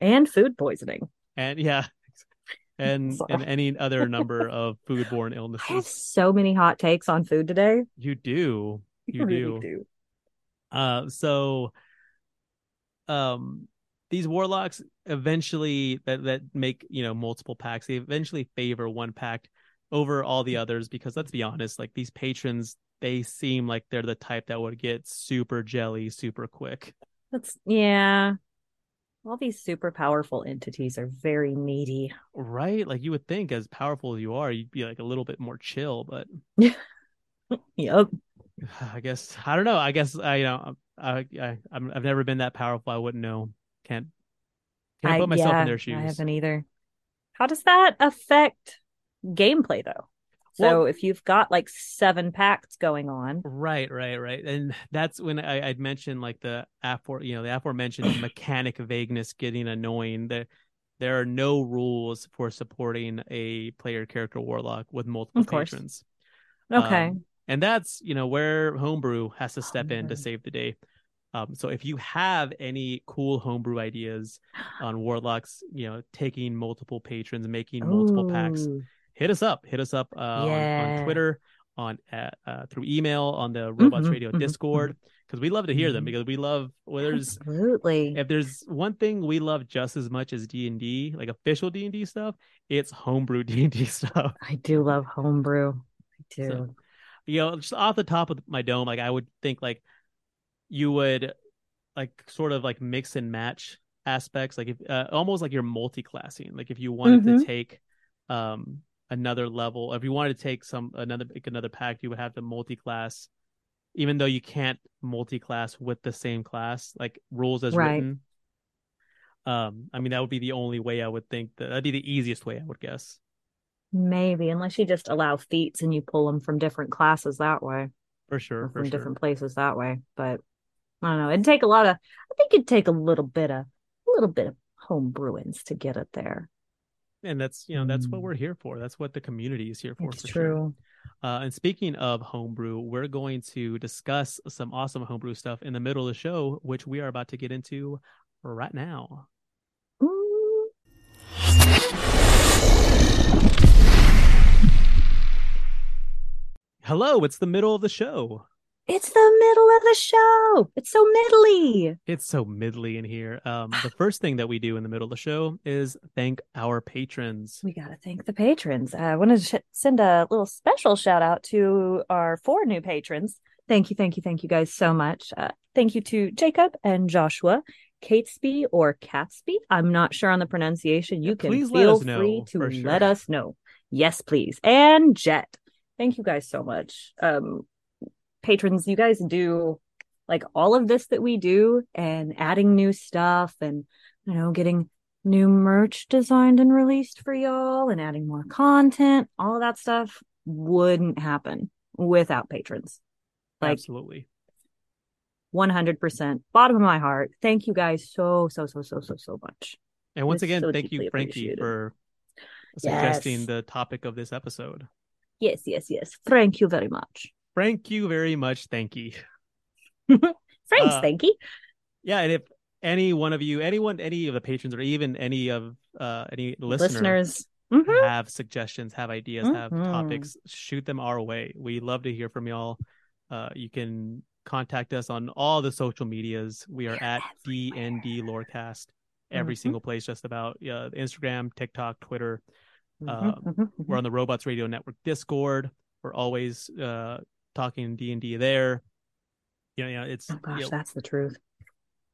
Speaker 3: and food poisoning?
Speaker 5: and yeah and and any other number of foodborne illnesses.
Speaker 3: I have so many hot takes on food today.
Speaker 5: you do you do.
Speaker 3: really do.
Speaker 5: uh so um these warlocks eventually that that make you know multiple pacts they eventually favor one pact over all the others because let's be honest like these patrons they seem like they're the type that would get super jelly super quick
Speaker 3: That's yeah. All these super powerful entities are very needy.
Speaker 5: right like you would think as powerful as you are you'd be like a little bit more chill but
Speaker 3: Yep.
Speaker 5: I guess I don't know. I guess I you know I I I'm, I've never been that powerful. I wouldn't know. Can't can't
Speaker 3: I-
Speaker 5: put myself
Speaker 3: yeah,
Speaker 5: in their shoes.
Speaker 3: I haven't either. How does that affect gameplay though? So
Speaker 5: Well-
Speaker 3: if you've got like seven pacts going on,
Speaker 5: Right, right, right. And that's when I, I'd mentioned like the afor you know the aforementioned mechanic vagueness getting annoying. That there are no rules for supporting a player character warlock with multiple
Speaker 3: Of
Speaker 5: patrons.
Speaker 3: okay.
Speaker 5: Um, and that's you know where homebrew has to step in to save the day. Um, so if you have any cool homebrew ideas on warlocks, you know, taking multiple patrons, making multiple pacts,
Speaker 3: Ooh,
Speaker 5: hit us up. Hit us up uh, on, on Twitter, on uh, uh, through email, on the Robots
Speaker 3: Mhm,
Speaker 5: Radio
Speaker 3: mhm,
Speaker 5: Discord, because we love to hear them.
Speaker 3: Mhm.
Speaker 5: Because we love well, there's
Speaker 3: Absolutely.
Speaker 5: if there's one thing we love just as much as D and D, like official D and D stuff, it's homebrew D and D stuff.
Speaker 3: I do love homebrew. I do.
Speaker 5: So, you know, just off the top of my dome, like I would think like you would like sort of like mix and match aspects, like if uh, almost like you're multi-classing. Like if you wanted to
Speaker 3: Mhm.
Speaker 5: take um another level, if you wanted to take some another another pact, you would have to multi-class, even though you can't multi-class with the same class, like rules as
Speaker 3: Right.
Speaker 5: written. Um, I mean that would be the only way I would think that that'd be the easiest way I would guess.
Speaker 3: Maybe, unless you just allow feats and you pull them from different classes that way,
Speaker 5: For sure, for
Speaker 3: from
Speaker 5: sure.
Speaker 3: different places that way. But I don't know. It'd take a lot of. I think it'd take a little bit of, a little bit of home homebrewings to get it there.
Speaker 5: And that's you know that's what
Speaker 3: Mm.
Speaker 5: we're here for that's what the community is here for
Speaker 3: It's
Speaker 5: for sure.
Speaker 3: true.
Speaker 5: uh, and speaking of homebrew we're going to discuss some awesome homebrew stuff in the middle of the show which we are about to get into right now
Speaker 3: Ooh.
Speaker 5: hello it's the middle of the show
Speaker 3: It's the middle of the show. It's so middly.
Speaker 5: it's so middly in here um the first thing that we do in the middle of the show is thank our patrons
Speaker 3: We got to thank the patrons. Uh, I wanted to sh- send a little special shout out to our four new patrons. Thank you, thank you, thank you guys so much. Uh, thank you to Jacob and Joshua, Catesby or Catsby. I'm not sure on the pronunciation. You can
Speaker 5: please
Speaker 3: feel free to
Speaker 5: sure.
Speaker 3: let us know. Yes, please. And Jet. Thank you guys so much. Um, patrons, you guys do like all of this that we do and adding new stuff and you know getting new merch designed and released for y'all and adding more content all of that stuff wouldn't happen without patrons. Like
Speaker 5: absolutely.
Speaker 3: 100% bottom of my heart thank you guys so so so so so so much.
Speaker 5: And once
Speaker 3: It's
Speaker 5: again
Speaker 3: so
Speaker 5: thank you frankie for suggesting
Speaker 3: Yes.
Speaker 5: the topic of this episode.
Speaker 3: Yes yes yes. Thank you very much
Speaker 5: thank you very much thank you
Speaker 3: thanks
Speaker 5: Uh,
Speaker 3: thank you
Speaker 5: Yeah, and if any one of you, anyone, any of the patrons, or even any of uh any listener
Speaker 3: listeners Mhm.
Speaker 5: have suggestions, have ideas, have
Speaker 3: Mhm.
Speaker 5: topics, shoot them our way. We love to hear from y'all. Uh, you can contact us on all the social medias. We are at
Speaker 3: everywhere.
Speaker 5: DND Lorecast. Every
Speaker 3: Mhm.
Speaker 5: single place, just about. Uh, Instagram, TikTok, Twitter.
Speaker 3: Mhm,
Speaker 5: Uh,
Speaker 3: mhm,
Speaker 5: We're on the Robots Radio Network Discord. We're always uh talking D and D there. You know, you know, it's
Speaker 3: oh gosh
Speaker 5: you know,
Speaker 3: that's the truth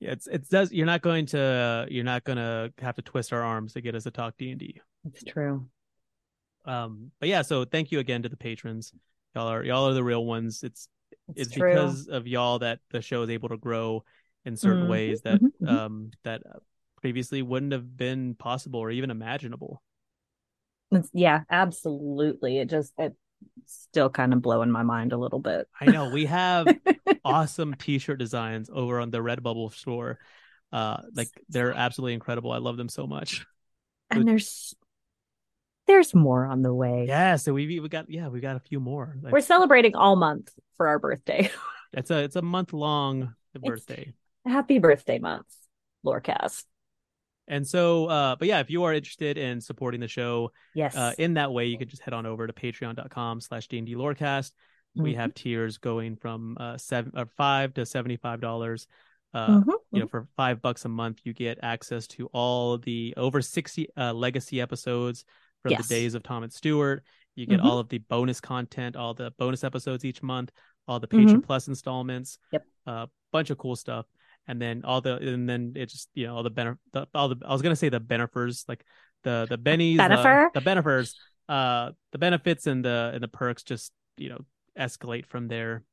Speaker 5: Yeah, it's it does. You're not going to you're not gonna have to twist our arms to get us to talk D and D.
Speaker 3: It's true.
Speaker 5: Um, but yeah, so thank you again to the patrons. Y'all are y'all are the real ones. It's
Speaker 3: It's,
Speaker 5: it's, because of y'all that the show is able to grow in certain
Speaker 3: Mhm,
Speaker 5: ways that
Speaker 3: mhm, mhm.
Speaker 5: um that previously wouldn't have been possible or even imaginable.
Speaker 3: It's- yeah, absolutely. It just it's still kind of blowing my mind a little bit.
Speaker 5: I know we have awesome t-shirt designs over on the Redbubble store. Uh, like they're absolutely incredible. I love them so much.
Speaker 3: and there's there's more on the way.
Speaker 5: Yeah, so we we got yeah we got a few more. Like,
Speaker 3: We're celebrating all month for our birthday.
Speaker 5: it's a it's a month long birthday.
Speaker 3: Happy birthday month, Lorecast.
Speaker 5: And so, uh, but yeah, if you are interested in supporting the show
Speaker 3: Yes.
Speaker 5: uh, in that way, you could just head on over to patreon.com slash D&D Lorecast. We
Speaker 3: Mhm.
Speaker 5: have tiers going from uh, seven or five to $75. Uh,
Speaker 3: Mhm,
Speaker 5: you know, for five bucks a month, you get access to all the over 60 uh, legacy episodes from
Speaker 3: Yes.
Speaker 5: the days of Tom and Stewart. You get
Speaker 3: Mhm.
Speaker 5: all of the bonus content, all the bonus episodes each month, all the Patreon Plus installments.
Speaker 3: Mm-hmm. Yep.
Speaker 5: A bunch of cool stuff. And then all the, and then it just, you know, all the, benef- the all the, I was going to say the benefers, like the, the bennies, uh,
Speaker 3: Benefer?
Speaker 5: the benefers, uh, the benefits and the, and the perks just, you know, escalate from there.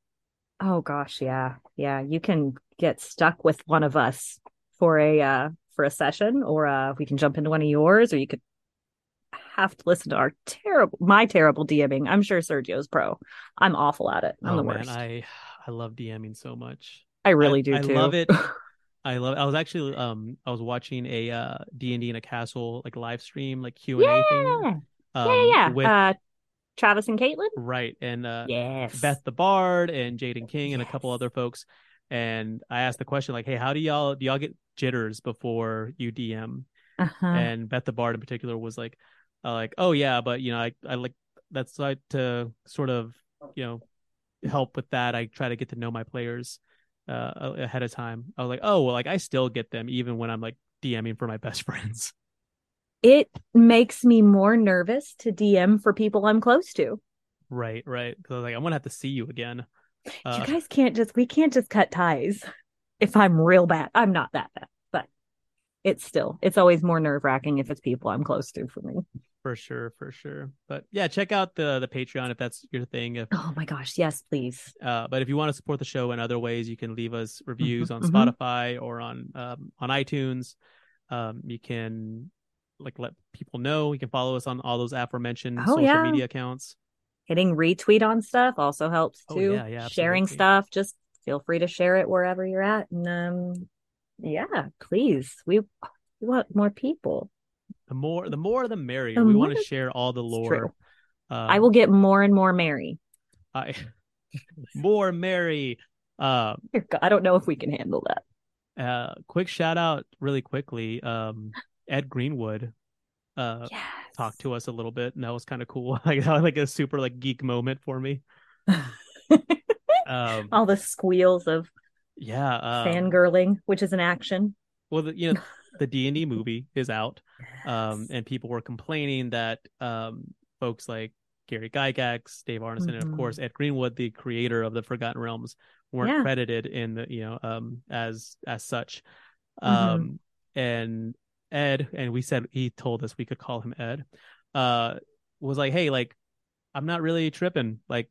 Speaker 3: Oh gosh, yeah. Yeah, you can get stuck with one of us for a uh for a session or uh we can jump into one of yours or you could have to listen to our terrible my terrible DMing. I'm sure Sergio's pro. I'm awful at it. I'm
Speaker 5: oh
Speaker 3: the worst. I,
Speaker 5: I, I love DMing so much.
Speaker 3: Really
Speaker 5: I-
Speaker 3: do
Speaker 5: I
Speaker 3: too.
Speaker 5: love it. I love. It. I was actually um I was watching a uh D and D in a castle like live stream like Q and A
Speaker 3: yeah.
Speaker 5: thing.
Speaker 3: yeah,
Speaker 5: Um,
Speaker 3: yeah.
Speaker 5: With
Speaker 3: Uh Travis and Caitlin?
Speaker 5: right and uh
Speaker 3: yes.
Speaker 5: Beth the Bard and Jaden King and a couple other folks. And I asked the question like, hey, how do y'all do y'all get jitters before you DM?
Speaker 3: uh-huh.
Speaker 5: And Beth the Bard in particular was like, uh, like, oh yeah, but you know, I I like that's like to sort of you know help with that. I try to get to know my players uh ahead of time. I was like, oh well, like I still get them even when I'm like DMing for my best friends.
Speaker 3: it makes me more nervous to DM for people I'm close to.
Speaker 5: right, right. Because like I'm gonna have to see you again. Uh,
Speaker 3: you guys can't just we can't just cut ties if I'm real bad. I'm not that bad, but it's still it's always more nerve wracking if it's people I'm close to for me.
Speaker 5: For sure, for sure. But yeah, check out the the Patreon if that's your thing. If
Speaker 3: Oh my gosh, yes, please.
Speaker 5: Uh, but if you want to support the show in other ways, you can leave us reviews on
Speaker 3: mhm.
Speaker 5: Spotify or on um, on iTunes. Um, you can like let people know. You can follow us on all those aforementioned
Speaker 3: Oh,
Speaker 5: social
Speaker 3: yeah.
Speaker 5: media accounts.
Speaker 3: Hitting retweet on stuff also helps
Speaker 5: Oh,
Speaker 3: too.
Speaker 5: yeah, yeah,
Speaker 3: Sharing stuff, just feel free to share it wherever you're at. And um yeah, please. We we want more people.
Speaker 5: The more, the more, the merrier.
Speaker 3: The
Speaker 5: we want to share all the lore. Um,
Speaker 3: I will get more and more merry.
Speaker 5: I, more merry. Uh,
Speaker 3: I don't know if we can handle that.
Speaker 5: uh, quick shout out, really quickly. Um, Ed Greenwood. Uh,
Speaker 3: Yes.
Speaker 5: talked to us a little bit, and that was kind of cool. like, like a super like geek moment for me. Um,
Speaker 3: All the squeals of
Speaker 5: yeah. Um,
Speaker 3: fangirling, which is an action.
Speaker 5: well, the, you know, the D and D movie is out, um, and people were complaining that um, folks like Gary Gygax, Dave Arneson, and of
Speaker 3: Mhm.
Speaker 5: course Ed Greenwood, the creator of the Forgotten Realms, weren't
Speaker 3: Yeah.
Speaker 5: credited in the you know um as as such.
Speaker 3: Mhm.
Speaker 5: Um, and Ed, and we said he told us we could call him Ed. Uh, was like, hey, like, I'm not really tripping. Like,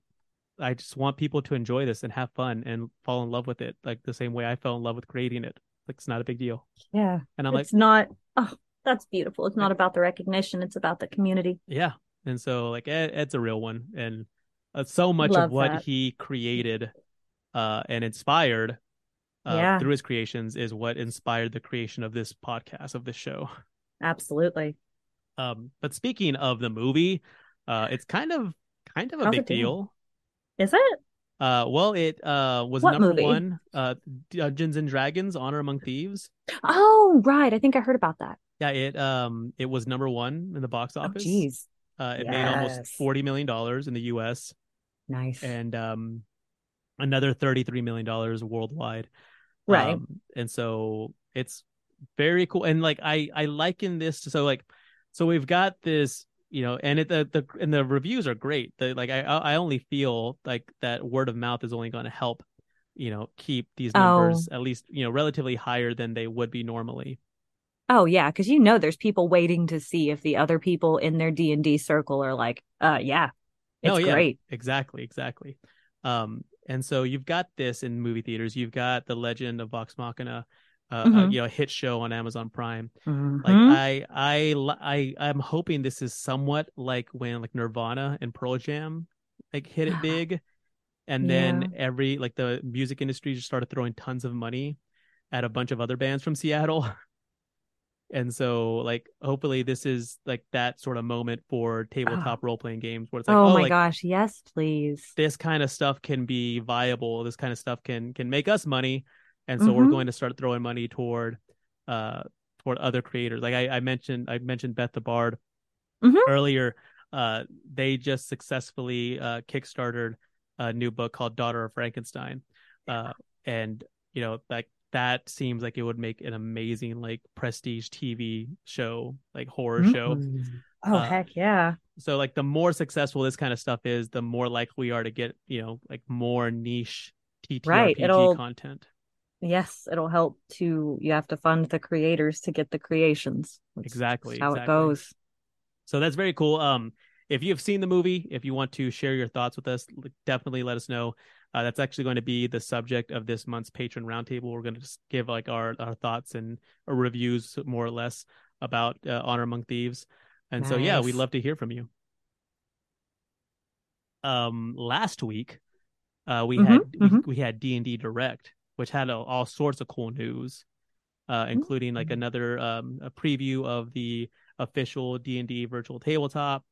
Speaker 5: I just want people to enjoy this and have fun and fall in love with it, like the same way I fell in love with creating it. Like, it's not a big deal.
Speaker 3: Yeah.
Speaker 5: And I'm like,
Speaker 3: it's not oh, that's beautiful. It's not about the recognition, it's about the community.
Speaker 5: yeah. And so, like, Ed, Ed's a real one, and uh, so much
Speaker 3: Love
Speaker 5: of what
Speaker 3: that.
Speaker 5: he created, uh, and inspired. Uh,
Speaker 3: Yeah.
Speaker 5: through his creations is what inspired the creation of this podcast of this show.
Speaker 3: Absolutely.
Speaker 5: Um, but speaking of the movie, uh, it's kind of kind of a
Speaker 3: How's
Speaker 5: big deal.
Speaker 3: Is it?
Speaker 5: Uh, well, it uh was
Speaker 3: What
Speaker 5: number
Speaker 3: movie?
Speaker 5: one. Uh, Dungeons and Dragons: Honor Among Thieves.
Speaker 3: Oh, right. I think I heard about that.
Speaker 5: Yeah, it um it was number one in the box
Speaker 3: Oh,
Speaker 5: office.
Speaker 3: jeez.
Speaker 5: Uh, it made almost forty million dollars in the U.S.
Speaker 3: Nice.
Speaker 5: and um another thirty three million dollars worldwide.
Speaker 3: Right.
Speaker 5: Um, and so it's very cool. And like I I liken this to so like so we've got this you know and it the the and the reviews are great. The like I I only feel like that word of mouth is only going to help you know, keep these
Speaker 3: Oh.
Speaker 5: numbers at least, you know, relatively higher than they would be normally.
Speaker 3: Oh yeah, because you know there's people waiting to see if the other people in their D and D circle are like, uh, yeah, it's
Speaker 5: Oh, yeah.
Speaker 3: great.
Speaker 5: Exactly, exactly. Um, and so you've got this in movie theaters. You've got The Legend of Vox Machina, uh, uh,
Speaker 3: Mhm.
Speaker 5: you know, a hit show on Amazon Prime.
Speaker 3: Mhm.
Speaker 5: Like I, I, I, I'm hoping this is somewhat like when like Nirvana and Pearl Jam like hit it big, and then every like the music industry just started throwing tons of money at a bunch of other bands from Seattle. And so, like, hopefully, this is like that sort of moment for tabletop role playing games where it's like,
Speaker 3: oh,
Speaker 5: oh,
Speaker 3: my
Speaker 5: like,
Speaker 3: gosh, yes, please.
Speaker 5: this kind of stuff can be viable this kind of stuff can can make us money and so we're
Speaker 3: Mhm.
Speaker 5: going to start throwing money toward uh toward other creators like i, I mentioned i mentioned beth the bard
Speaker 3: Mhm.
Speaker 5: earlier uh they just successfully uh kickstarted a new book called daughter of frankenstein uh and you know like that seems like it would make an amazing like prestige tv show like horror show
Speaker 3: Mhm. Oh
Speaker 5: Uh,
Speaker 3: heck yeah.
Speaker 5: so like the more successful this kind of stuff is the more likely we are to get you know like more niche TTRPG
Speaker 3: Right, it'll-
Speaker 5: content
Speaker 3: Yes, it'll help to. You have to fund the creators to get the creations. That's
Speaker 5: Exactly,
Speaker 3: how
Speaker 5: exactly.
Speaker 3: it goes.
Speaker 5: so that's very cool um if you have seen the movie if you want to share your thoughts with us definitely let us know uh, that's actually going to be the subject of this month's patron roundtable we're going to just give like our our thoughts and our reviews more or less about uh, honor among thieves and so yeah we'd love to hear from you um last week uh we
Speaker 3: Mhm,
Speaker 5: had we,
Speaker 3: mhm.
Speaker 5: we had d&d direct which had a, all sorts of cool news uh including like
Speaker 3: Mm.
Speaker 5: another um a preview of the official d&d virtual tabletop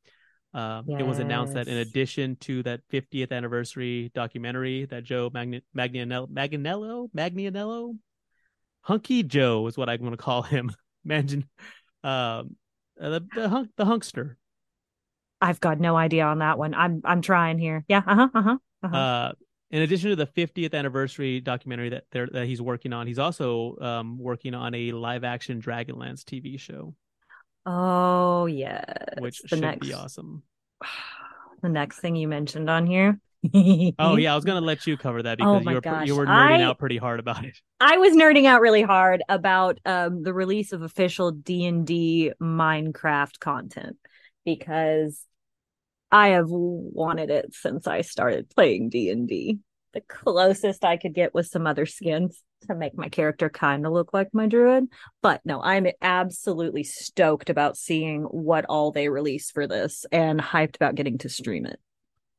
Speaker 5: um it was announced that in addition to that 50th anniversary documentary that joe Magnianello Magnianello Magnianello hunky joe is what i'm going to call him imagine um uh, the the hunk the hunkster
Speaker 3: I've got no idea on that one. I'm I'm trying here. Yeah. Uh huh. Uh huh. Uh-huh.
Speaker 5: Uh, in addition to the 50th anniversary documentary that that he's working on, he's also um, working on a live action Dragonlance TV show,
Speaker 3: oh yes.
Speaker 5: which
Speaker 3: the
Speaker 5: should
Speaker 3: next
Speaker 5: be awesome.
Speaker 3: the next thing you mentioned on here.
Speaker 5: Oh yeah, I was gonna let you cover that
Speaker 3: Oh
Speaker 5: because
Speaker 3: my
Speaker 5: you were
Speaker 3: gosh,
Speaker 5: you were nerding
Speaker 3: I-
Speaker 5: out pretty hard about it.
Speaker 3: I was nerding out really hard about um, the release of official D and D Minecraft content because I have wanted it since I started playing D and D. The closest I could get was some other skins to make my character kind of look like my druid. But no, I'm absolutely stoked about seeing what all they release for this and hyped about getting to stream it.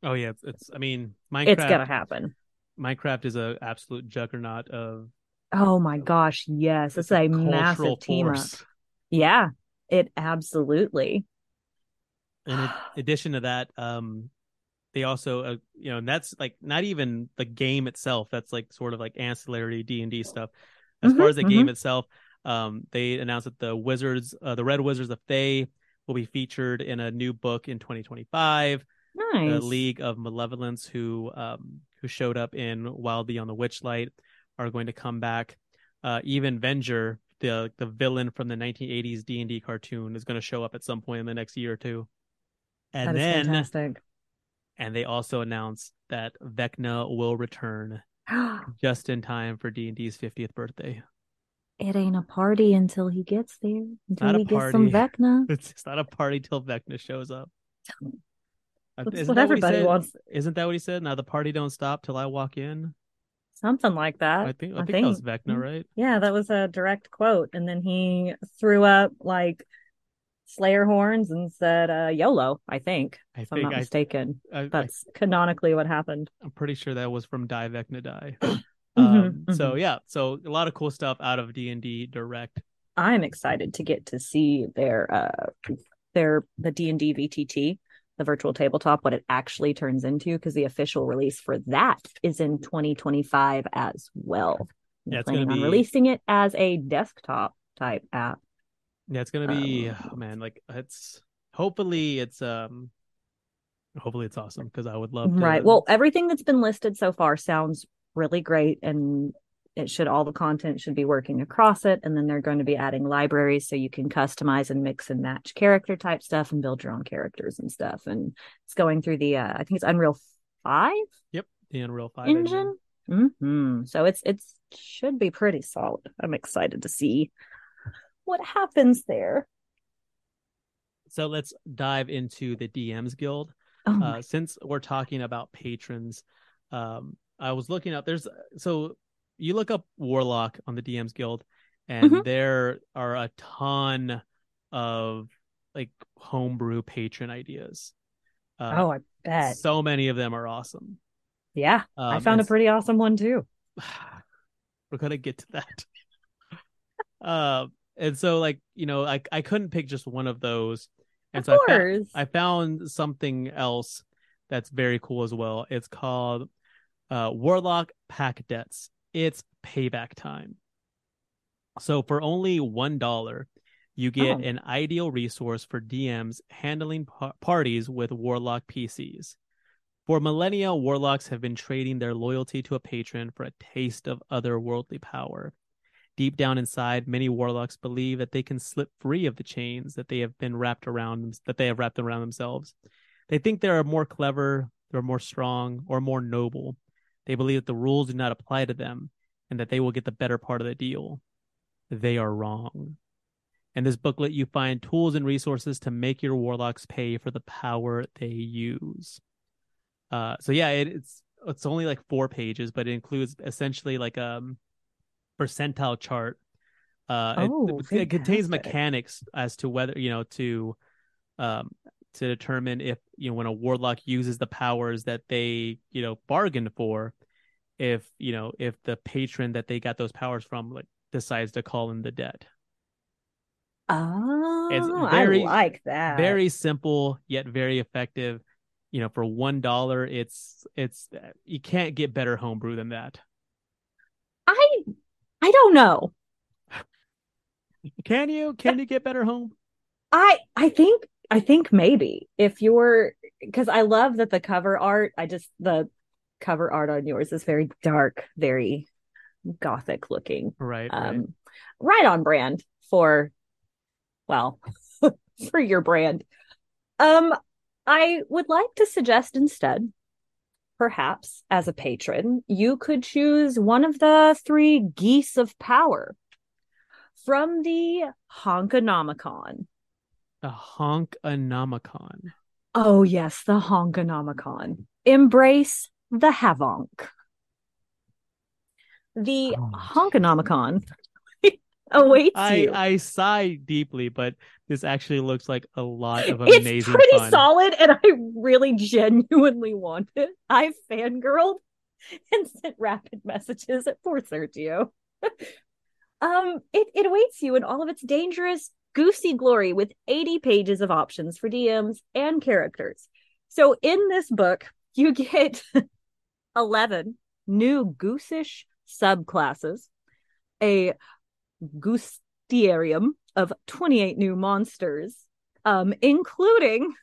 Speaker 5: Oh yeah, it's, I mean Minecraft.
Speaker 3: It's gonna happen.
Speaker 5: Minecraft is a absolute juggernaut of
Speaker 3: Oh my gosh, yes, it's, a,
Speaker 5: cultural
Speaker 3: massive team up. Yeah, it absolutely.
Speaker 5: In addition to that um they also uh, you know and that's like not even the game itself that's like sort of like ancillary d&d stuff. As far
Speaker 3: Mhm,
Speaker 5: as the game itself um they announced that the wizards uh, the red wizards of Thay will be featured in a new book in 2025
Speaker 3: Nice.
Speaker 5: the league of malevolence who um who showed up in wild beyond the witchlight are going to come back. Uh even venger the the villain from the 1980s d&d cartoon is going to show up at some point in the next year or two and then
Speaker 3: fantastic.
Speaker 5: and they also announced that Vecna will return just in time for D&D's 50th birthday.
Speaker 3: it ain't a party until he gets there. Until he gets some. Vecna.
Speaker 5: It's, it's not a party till Vecna shows up.
Speaker 3: That's
Speaker 5: isn't
Speaker 3: what everybody wants.
Speaker 5: Isn't that what he said? Now the party don't stop till I walk in.
Speaker 3: Something like that.
Speaker 5: I think I think, that was Vecna, mm-hmm. right?
Speaker 3: Yeah, that was a direct quote. And then he threw up like Slayer horns and said, uh, YOLO, I think.
Speaker 5: I
Speaker 3: If I'm not mistaken.
Speaker 5: I, I
Speaker 3: That's canonically what happened.
Speaker 5: I'm pretty sure that was from Die Vecna Die.
Speaker 3: Mhm,
Speaker 5: um, So
Speaker 3: mhm.
Speaker 5: yeah, so a lot of cool stuff out of D and D Direct.
Speaker 3: I'm excited to get to see their uh their the D and D VTT, the virtual tabletop, what it actually turns into, because the official release for that is in 2025 as well.
Speaker 5: Yeah, it's
Speaker 3: planning
Speaker 5: gonna
Speaker 3: on
Speaker 5: be-
Speaker 3: releasing it as a desktop type app.
Speaker 5: Yeah, it's gonna be
Speaker 3: Um,
Speaker 5: oh, man, like it's hopefully it's um hopefully it's awesome because I would love to
Speaker 3: Right. Well, everything that's been listed so far sounds really great and it should all the content should be working across it and then they're going to be adding libraries so you can customize and mix and match character type stuff and build your own characters and stuff and it's going through the uh, I think it's Unreal 5
Speaker 5: Yep, the Unreal Five engine.
Speaker 3: engine. hmm So it's it's should be pretty solid. I'm excited to see what happens there.
Speaker 5: So let's dive into the DMs Guild.
Speaker 3: Oh
Speaker 5: Uh, since we're talking about patrons, um, I was looking up. There's so you look up Warlock on the DMs Guild, and
Speaker 3: Mhm.
Speaker 5: there are a ton of like homebrew patron ideas. Uh,
Speaker 3: oh, I bet.
Speaker 5: so many of them are awesome.
Speaker 3: yeah, I
Speaker 5: Um,
Speaker 3: found a pretty awesome one too.
Speaker 5: we're gonna get to that. uh, and so like you know, I I couldn't pick just one of those, and
Speaker 3: Of
Speaker 5: so I found. I found something else that's very cool as well. It's called uh, Warlock Pact Debts. It's payback time. So for only one dollar, you get
Speaker 3: Oh.
Speaker 5: an ideal resource for DMs handling pa- parties with Warlock PCs. For millennia, Warlocks have been trading their loyalty to a patron for a taste of otherworldly power. Deep down inside, many warlocks believe that they can slip free of the chains that they have been wrapped around that they have wrapped around themselves. They think they are more clever, they're more strong, or more noble. They believe that the rules do not apply to them and that they will get the better part of the deal. They are wrong. In this booklet, you find tools and resources to make your warlocks pay for the power they use. Uh, so yeah, it, it's it's only like four pages, but it includes essentially like um percentile chart. Uh, it-
Speaker 3: Oh,
Speaker 5: it, it contains mechanics as to whether you know to um to determine if you know when a warlock uses the powers that they you know bargained for, if you know if the patron that they got those powers from like decides to call in the debt.
Speaker 3: Oh,
Speaker 5: very-
Speaker 3: I like that.
Speaker 5: very simple yet very effective you know for one dollar it's it's you can't get better homebrew than that
Speaker 3: I I don't know.
Speaker 5: can you can you get better home
Speaker 3: I I think I think maybe if you're because I love that the cover art. I just the cover art on yours is very dark, very gothic looking.
Speaker 5: right, right.
Speaker 3: Um, right on brand for well for your brand. Um, I would like to suggest instead, perhaps as a patron, you could choose one of the three geese of power from the Honkonomicon.
Speaker 5: The honkonomicon
Speaker 3: Oh, yes, the Honkonomicon. Embrace the Havonk. The
Speaker 5: Oh.
Speaker 3: Honkonomicon awaits
Speaker 5: i
Speaker 3: you.
Speaker 5: i sigh deeply but this actually looks like a lot of amazing.
Speaker 3: it's pretty
Speaker 5: fun
Speaker 3: solid, and I really genuinely want it. I fangirled and sent rapid messages at poor Sergio. um, it, it awaits you in all of its dangerous, goosey glory with 80 pages of options for DMs and characters. So in this book, you get 11 new goosish subclasses, a goostiarium of 28 new monsters, um, including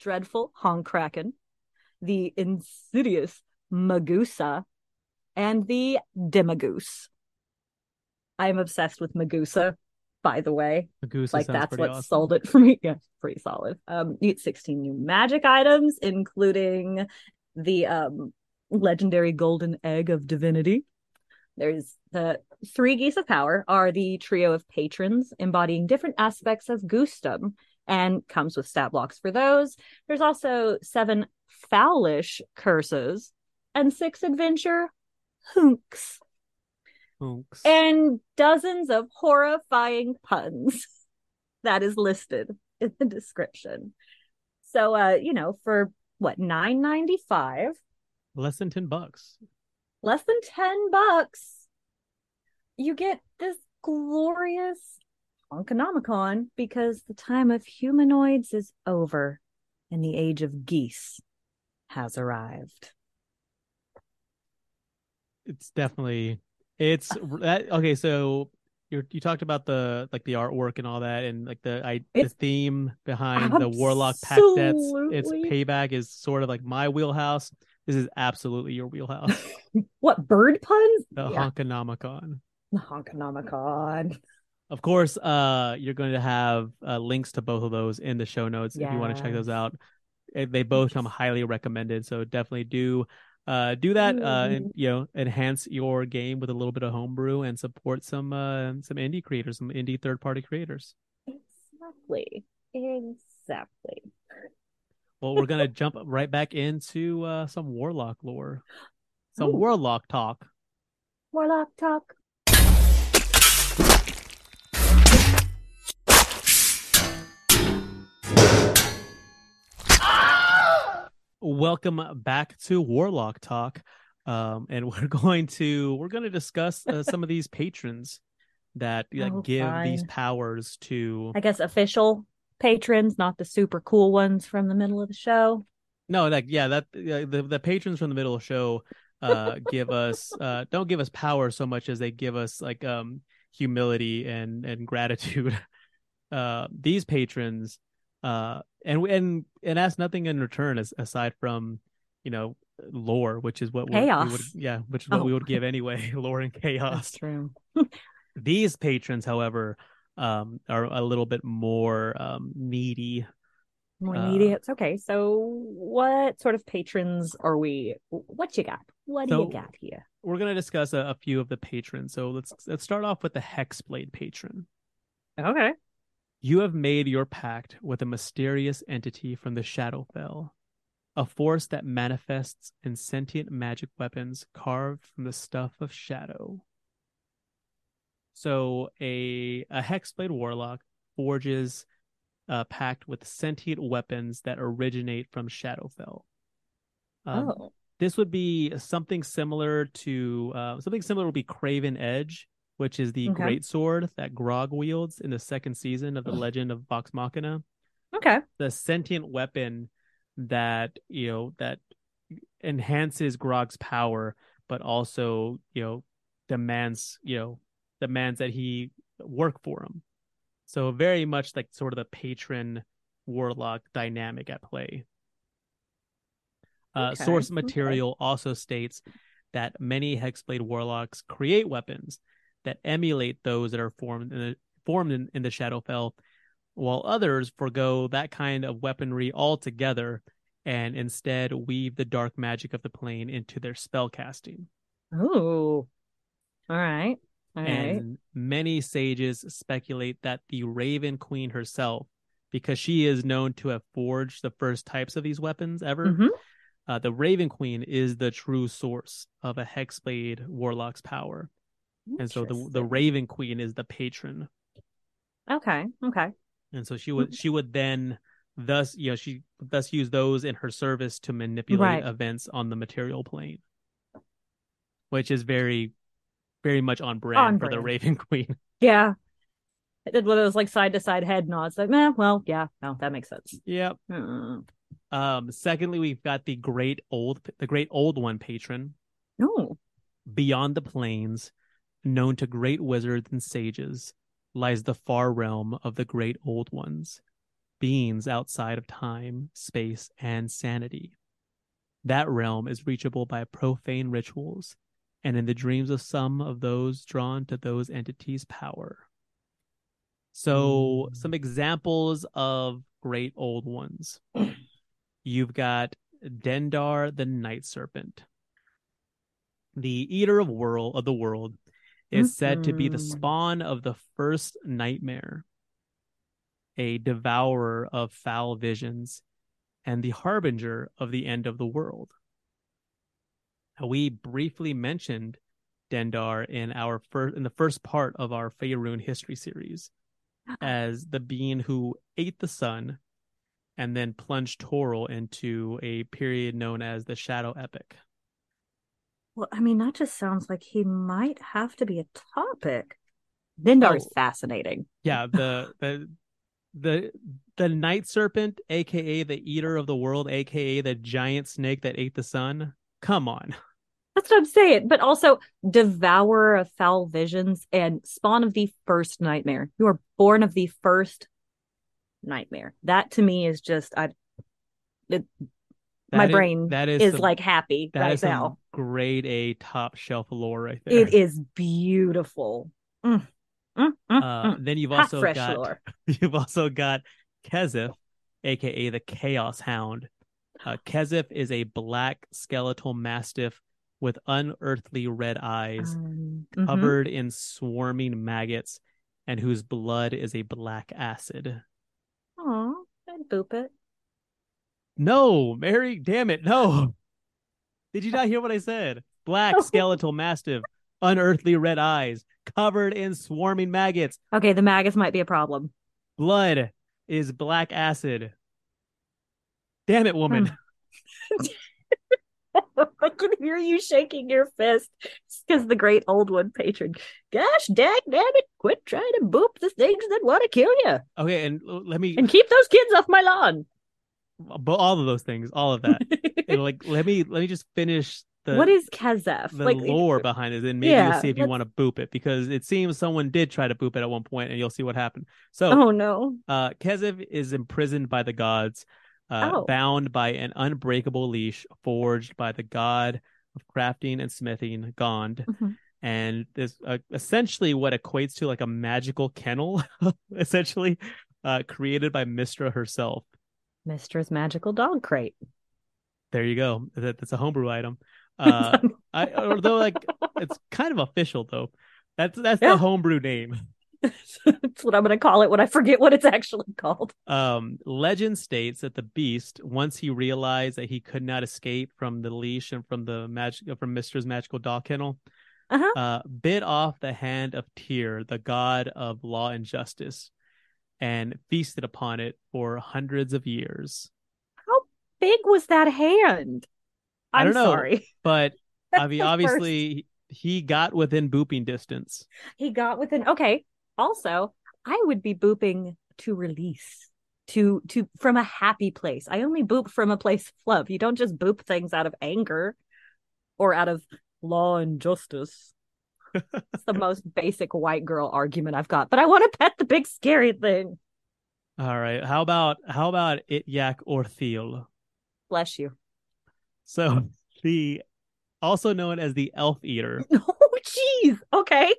Speaker 3: dreadful Honkraken, the insidious Magusa, and the Demagoose. I'm obsessed with Magusa, by the way.
Speaker 5: Magusa
Speaker 3: like that's what
Speaker 5: awesome.
Speaker 3: sold it for me. Yeah, pretty solid. Um, get 16 new magic items, including the um legendary golden egg of divinity. There's the three geese of power are the trio of patrons embodying different aspects of goostum and comes with stat blocks for those. There's also seven foulish curses and six adventure hunks
Speaker 5: Honks.
Speaker 3: and dozens of horrifying puns that is listed in the description. So uh, you know, for what, nine ninety five,
Speaker 5: less than 10 bucks
Speaker 3: less than ten bucks, you get this glorious Honkonomicon because the time of humanoids is over and the age of geese has arrived.
Speaker 5: it's definitely it's that okay so you you talked about the like the artwork and all that and like the I the theme behind the warlock pact debts its payback is sort of like my wheelhouse this is absolutely your wheelhouse
Speaker 3: What bird puns?
Speaker 5: the
Speaker 3: Yeah.
Speaker 5: honkonomicon
Speaker 3: Honkonomicon.
Speaker 5: of course uh you're going to have uh, links to both of those in the show notes if you want to check those out Eh, they both come highly recommended so definitely do uh, do that. Uh, and, you know, enhance your game with a little bit of homebrew and support some uh, some indie creators, some indie third party creators.
Speaker 3: Exactly. Exactly.
Speaker 5: Well, we're gonna jump right back into uh, some warlock lore, some
Speaker 3: Ooh.
Speaker 5: warlock talk.
Speaker 3: Warlock talk.
Speaker 5: Welcome back to Warlock Talk, um, and we're going to we're going to discuss uh, some of these patrons that, that
Speaker 3: Oh,
Speaker 5: give these powers to.
Speaker 3: I guess official patrons, not the super cool ones from the middle of the show.
Speaker 5: No, like yeah, that uh, the the patrons from the middle of the show uh, give us uh, don't give us power so much as they give us like um humility and and gratitude. Uh, these patrons uh and and and ask nothing in return as, aside from you know lore which is what we, we
Speaker 3: Chaos.
Speaker 5: would yeah which is what we
Speaker 3: Oh.
Speaker 5: would give anyway lore and chaos
Speaker 3: That's true.
Speaker 5: these patrons however um are a little bit more um needy
Speaker 3: More
Speaker 5: Uh.
Speaker 3: It's okay. So, what sort of patrons are we? What you got? What do you got here?
Speaker 5: we're going to discuss a, a few of the patrons so let's let's start off with the hexblade patron
Speaker 3: Okay.
Speaker 5: You have made your pact with a mysterious entity from the Shadowfell, a force that manifests in sentient magic weapons carved from the stuff of shadow. So a a hexblade warlock forges a pact with sentient weapons that originate from Shadowfell. Um,
Speaker 3: oh.
Speaker 5: this would be something similar to uh, something similar would be Craven Edge, which is the
Speaker 3: Okay.
Speaker 5: great sword that Grog wields in the second season of the Legend of Vox Machina.
Speaker 3: Okay.
Speaker 5: The sentient weapon that you know that enhances Grog's power, but also you know demands you know demands that he work for him. So very much like sort of the patron warlock dynamic at play. Uh,
Speaker 3: Okay,
Speaker 5: source
Speaker 3: okay.
Speaker 5: material also states that many hexblade warlocks create weapons that emulate those that are formed in the, formed in, in the Shadowfell, while others forego that kind of weaponry altogether and instead weave the dark magic of the plane into their spell casting.
Speaker 3: Ooh. All right. All right.
Speaker 5: And many sages speculate that the Raven Queen herself, because she is known to have forged the first types of these weapons ever,
Speaker 3: Mhm.
Speaker 5: uh, the Raven Queen is the true source of a Hexblade Warlock's power. And so the the Raven Queen is the patron.
Speaker 3: Okay. Okay.
Speaker 5: And so she would she would then thus you know she thus use those in her service to manipulate
Speaker 3: Right.
Speaker 5: events on the material plane. Which is very very much on brand
Speaker 3: On
Speaker 5: for the. Raven Queen.
Speaker 3: Yeah. I did one of those like side to side head nods. Like, man, well, yeah, no, that makes sense.
Speaker 5: Yep.
Speaker 3: Mm.
Speaker 5: Um, secondly, we've got the great old, the great old one patron
Speaker 3: No.
Speaker 5: beyond the planes, known to great wizards and sages, lies the far realm of the great old ones, beings outside of time, space, and sanity. That realm is reachable by profane rituals, and in the dreams of some of those drawn to those entities' power. So, some mm. examples of great old ones. You've got Dendar the Night Serpent. The eater of world of the world is said to be the
Speaker 3: Mhm.
Speaker 5: spawn of the first nightmare, a devourer of foul visions, and the harbinger of the end of the world. Now, we briefly mentioned Dendar in our first in the first part of our Faerun history series as the being who ate the sun and then plunged Toril into a period known as the Shadow Epoch.
Speaker 3: Well, I mean, that just sounds like he might have to be a topic. Dendar's
Speaker 5: Oh.
Speaker 3: fascinating.
Speaker 5: Yeah, the the the the night serpent, aka the eater of the world, aka the giant snake that ate the sun. Come on.
Speaker 3: That's what I'm saying. But also, devourer of foul visions and spawn of the first nightmare. You are born of the first nightmare. That to me is just, I, it, my
Speaker 5: is-
Speaker 3: brain
Speaker 5: that is
Speaker 3: is like happy
Speaker 5: that
Speaker 3: right
Speaker 5: is
Speaker 3: now.
Speaker 5: Grade A top shelf lore right there.
Speaker 3: It is beautiful. Mm, mm, mm,
Speaker 5: Uh,
Speaker 3: mm.
Speaker 5: then you've
Speaker 3: Hot
Speaker 5: also got
Speaker 3: lore.
Speaker 5: you've also got Kezef, aka the Chaos Hound, Uh, Kezef is a black skeletal mastiff with unearthly red eyes,
Speaker 3: Um, mhm.
Speaker 5: covered in swarming maggots, and whose blood is a black acid.
Speaker 3: Aw, I'd boop it.
Speaker 5: No, Mary, damn it, no. Did you not hear what I said? Black skeletal mastiff, unearthly red eyes, covered in swarming maggots.
Speaker 3: Okay, the maggots might be a problem.
Speaker 5: Blood is black acid. Damn it, woman. Hmm.
Speaker 3: I can hear you shaking your fist because the great old one patron. Gosh, dag damn it, quit trying to boop the things that want to kill you
Speaker 5: Okay, and l- let me
Speaker 3: and keep those kids off my lawn.
Speaker 5: But all of those things, all of that. And, like let me let me just finish the
Speaker 3: what is Kezef?
Speaker 5: the
Speaker 3: like
Speaker 5: lore behind it, and maybe
Speaker 3: Yeah,
Speaker 5: you'll see if you want to boop it because it seems someone did try to boop it at one point, and you'll see what happened. So,
Speaker 3: Oh no.
Speaker 5: uh, Kezef is imprisoned by the gods, uh,
Speaker 3: Oh.
Speaker 5: bound by an unbreakable leash forged by the god of crafting and smithing, Gond.
Speaker 3: Mhm.
Speaker 5: And this uh, essentially what equates to like a magical kennel, essentially, uh, created by Mystra herself.
Speaker 3: Mystra's magical dog crate.
Speaker 5: There you go. That, that's a homebrew item. Uh, I although like it's kind of official though. That's that's
Speaker 3: Yeah.
Speaker 5: the homebrew name.
Speaker 3: That's what I'm going to call it when I forget what it's actually called.
Speaker 5: Um, legend states that the beast, once he realized that he could not escape from the leash and from the magic from Mystra's magical dog kennel,
Speaker 3: Uh-huh.
Speaker 5: uh, bit off the hand of Tyr, the god of law and justice, and feasted upon it for hundreds of years.
Speaker 3: How big was that hand?
Speaker 5: I
Speaker 3: I'm
Speaker 5: don't know.
Speaker 3: sorry.
Speaker 5: But I mean,
Speaker 3: the first-
Speaker 5: obviously, he got within booping distance.
Speaker 3: he got within okay also i would be booping to release to to from a happy place i only boop from a place of love you don't just boop things out of anger or out of law and justice it's the most basic white girl argument i've got but i want to pet the big scary thing
Speaker 5: All right. How about how about Ityak-Ortheel?
Speaker 3: bless you
Speaker 5: So the also known as the elf eater,
Speaker 3: oh jeez okay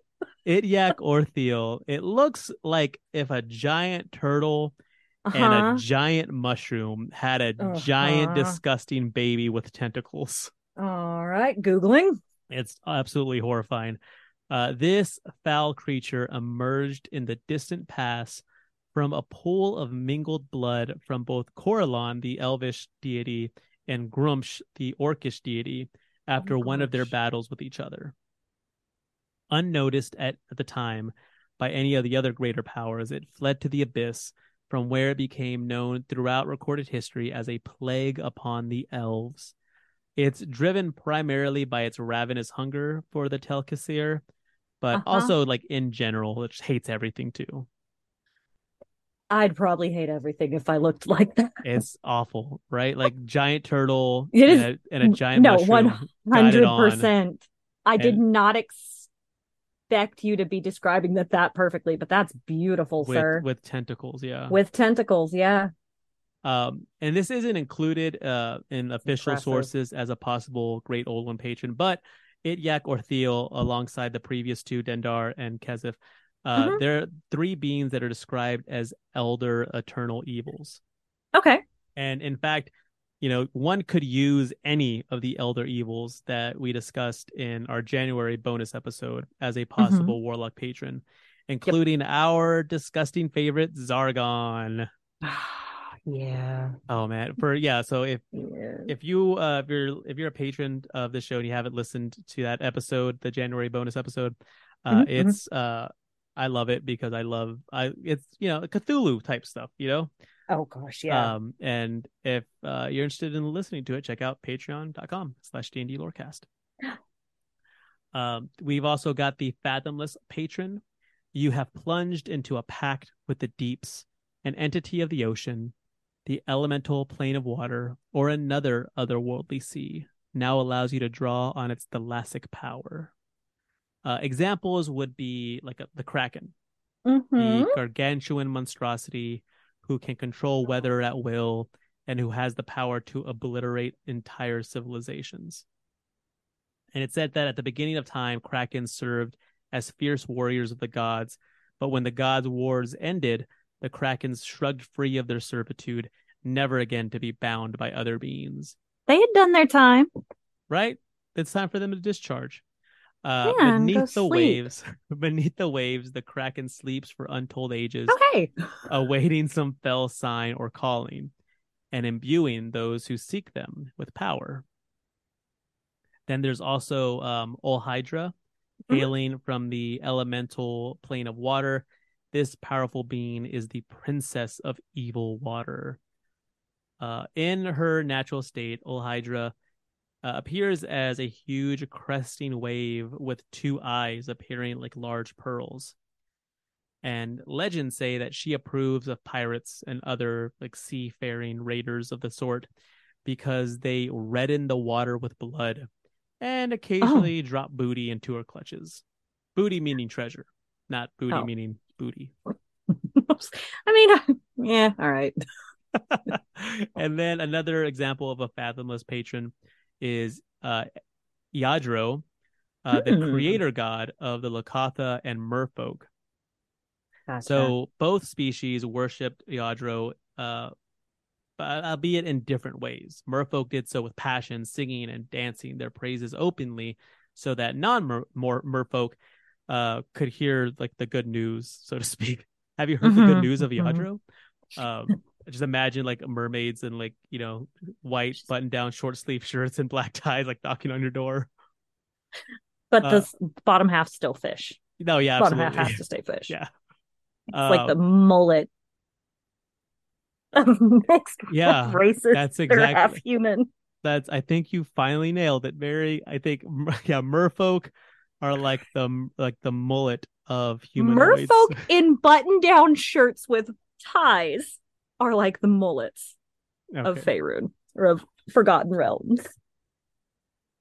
Speaker 5: Ityak-Ortheel. It looks like if a giant turtle and
Speaker 3: uh-huh
Speaker 5: a giant mushroom had a giant
Speaker 3: Uh-huh.
Speaker 5: disgusting baby with tentacles.
Speaker 3: all right googling
Speaker 5: It's absolutely horrifying. Uh, this foul creature emerged in the distant past from a pool of mingled blood from both Corellon, the elvish deity, and Gruumsh, the orcish deity, after one of their battles with each other. Unnoticed at, at the time by any of the other greater powers, it fled to the abyss, from where it became known throughout recorded history as a plague upon the elves. It's driven primarily by its ravenous hunger for the Tel'Quessir, but
Speaker 3: Uh-huh.
Speaker 5: also like in general, it just hates everything too.
Speaker 3: i'd probably hate everything if i looked like that
Speaker 5: It's awful, right? Like giant turtle
Speaker 3: It
Speaker 5: and, a, and a giant
Speaker 3: no,
Speaker 5: one
Speaker 3: hundred percent. I did
Speaker 5: and-
Speaker 3: not expect you to be describing that that perfectly, but that's beautiful,
Speaker 5: with
Speaker 3: sir.
Speaker 5: with tentacles, yeah.
Speaker 3: With tentacles, yeah.
Speaker 5: Um, and this isn't included uh in official
Speaker 3: impressive.
Speaker 5: sources as a possible Great Old One patron, but Ityak-Ortheel, alongside the previous two, Dendar and Kezef, uh,
Speaker 3: Mhm.
Speaker 5: they're three beings that are described as elder eternal evils.
Speaker 3: Okay.
Speaker 5: And in fact, you know, one could use any of the elder evils that we discussed in our January bonus episode as a possible warlock patron, including our disgusting favorite Zargon.
Speaker 3: yeah.
Speaker 5: Oh man, for yeah. So if
Speaker 3: Yeah.
Speaker 5: if you uh if you're if you're a patron of the show and you haven't listened to that episode, the January bonus episode, uh,
Speaker 3: Mhm, mhm.
Speaker 5: it's uh I love it because I love I it's you know Cthulhu type stuff, you know.
Speaker 3: Oh gosh, yeah.
Speaker 5: Um, and if uh, you're interested in listening to it, check out patreon.com slash D&D Lorecast. Um, we've also got the Fathomless patron. You have plunged into a pact with the deeps, an entity of the ocean, the elemental plane of water, or another otherworldly sea. Now allows you to draw on its thalassic power. Uh, examples would be like a, the Kraken,
Speaker 3: Mhm.
Speaker 5: the gargantuan monstrosity who can control weather at will and who has the power to obliterate entire civilizations. And it said that at the beginning of time, Krakens served as fierce warriors of the gods, but when the gods' wars ended, the Krakens shrugged free of their servitude never again to be bound by other beings.
Speaker 6: They had done their time.
Speaker 5: Right? It's time for them to discharge. Uh,
Speaker 6: Yeah,
Speaker 5: beneath the
Speaker 6: sleep.
Speaker 5: waves, beneath the waves, the kraken sleeps for untold ages,
Speaker 6: Okay.
Speaker 5: awaiting some fell sign or calling, and imbuing those who seek them with power. Then there's also um, Olhydra,
Speaker 6: Mhm.
Speaker 5: hailing from the elemental plane of water. This powerful being is the princess of evil water. Uh, in her natural state, Olhydra uh, appears as a huge cresting wave with two eyes appearing like large pearls. And legends say that she approves of pirates and other like seafaring raiders of the sort because they redden the water with blood and occasionally drop booty into her clutches. Booty meaning treasure, not booty
Speaker 6: Oh.
Speaker 5: meaning booty.
Speaker 6: I mean, yeah, all right.
Speaker 5: and then another example of a fathomless patron is uh Eadro, uh, the
Speaker 6: Hmm.
Speaker 5: creator god of the Locathah and Merfolk.
Speaker 6: Gotcha.
Speaker 5: So both species worshipped Eadro, uh, but albeit in different ways. Merfolk did so with passion, singing and dancing their praises openly, so that non-merfolk uh, could hear like the good news, so to speak. Have you heard the good
Speaker 6: Mhm,
Speaker 5: news of
Speaker 6: mhm.
Speaker 5: Um, just imagine like mermaids in like you know white button-down short sleeve shirts and black ties, like knocking on your door.
Speaker 6: but
Speaker 5: uh,
Speaker 6: the bottom half still fish.
Speaker 5: No, yeah,
Speaker 6: bottom
Speaker 5: absolutely.
Speaker 6: half has to stay fish.
Speaker 5: Yeah.
Speaker 6: It's like the
Speaker 5: Um,
Speaker 6: mullet mixed
Speaker 5: Yeah,
Speaker 6: races
Speaker 5: that's
Speaker 6: exactly half human.
Speaker 5: that's I think you finally nailed it. Very, I think yeah, merfolk are like the like the mullet of humanoids.
Speaker 6: Merfolk in button-down shirts with ties are like the mullets of
Speaker 5: Okay.
Speaker 6: Faerun or of Forgotten Realms.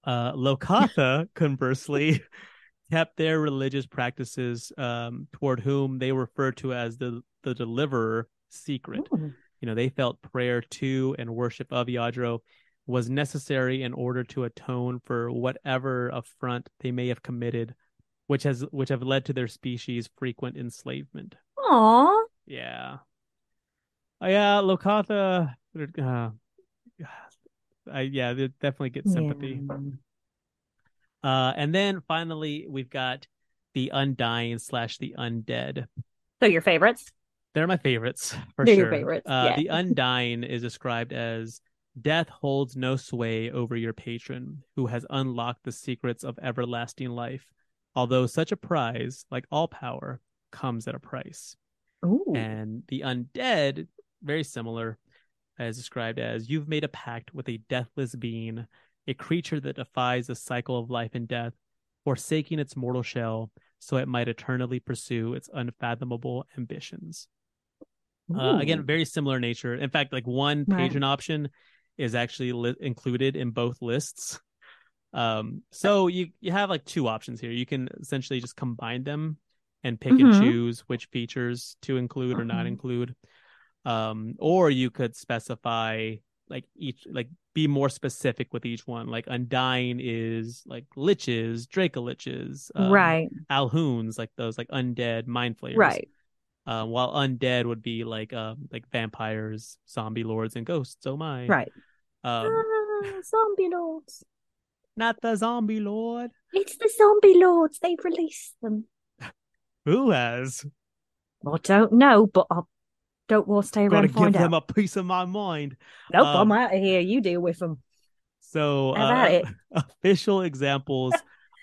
Speaker 5: Uh, Locathah, conversely, kept their religious practices um, toward whom they refer to as the the deliverer secret.
Speaker 6: Ooh.
Speaker 5: You know, they felt prayer to and worship of Eadro was necessary in order to atone for whatever affront they may have committed, which has which have led to their species' frequent enslavement.
Speaker 6: Aw.
Speaker 5: Yeah. Oh, yeah, Locathah. Uh, I, yeah, they definitely get sympathy.
Speaker 6: Yeah.
Speaker 5: Uh, and then finally, we've got the Undying slash the Undead.
Speaker 6: So your favorites?
Speaker 5: They're my favorites for
Speaker 6: They're
Speaker 5: sure.
Speaker 6: your favorites,
Speaker 5: Uh,
Speaker 6: yeah.
Speaker 5: The Undying is described as death holds no sway over your patron who has unlocked the secrets of everlasting life. Although such a prize, like all power, comes at a price.
Speaker 6: Ooh.
Speaker 5: And the undead, very similar, as described as you've made a pact with a deathless being, a creature that defies the cycle of life and death, forsaking its mortal shell so it might eternally pursue its unfathomable ambitions. Uh, again, very similar nature. In fact, like one
Speaker 6: Right.
Speaker 5: patron option is actually li- included in both lists. Um, so you you have like two options here. You can essentially just combine them and pick and
Speaker 6: Mhm.
Speaker 5: choose which features to include or not
Speaker 6: Mhm.
Speaker 5: include. Um, or you could specify like each like be more specific with each one. Like undying is like liches, dracoliches, um,
Speaker 6: right.
Speaker 5: alhoons, like those like undead mind flayers
Speaker 6: Right.
Speaker 5: Uh, while undead would be like um like vampires, zombie lords, and ghosts. Oh my!
Speaker 6: Right.
Speaker 5: Um,
Speaker 6: Ah, zombie lords.
Speaker 5: not the zombie lord.
Speaker 6: It's the zombie lords. They've released them.
Speaker 5: Who has?
Speaker 6: I don't know, but I don't want to stay around
Speaker 5: Gotta
Speaker 6: and find
Speaker 5: give them
Speaker 6: out.
Speaker 5: a piece of my mind.
Speaker 6: Nope,
Speaker 5: um,
Speaker 6: I'm out of here. You deal with them.
Speaker 5: So,
Speaker 6: about
Speaker 5: uh,
Speaker 6: it?
Speaker 5: official examples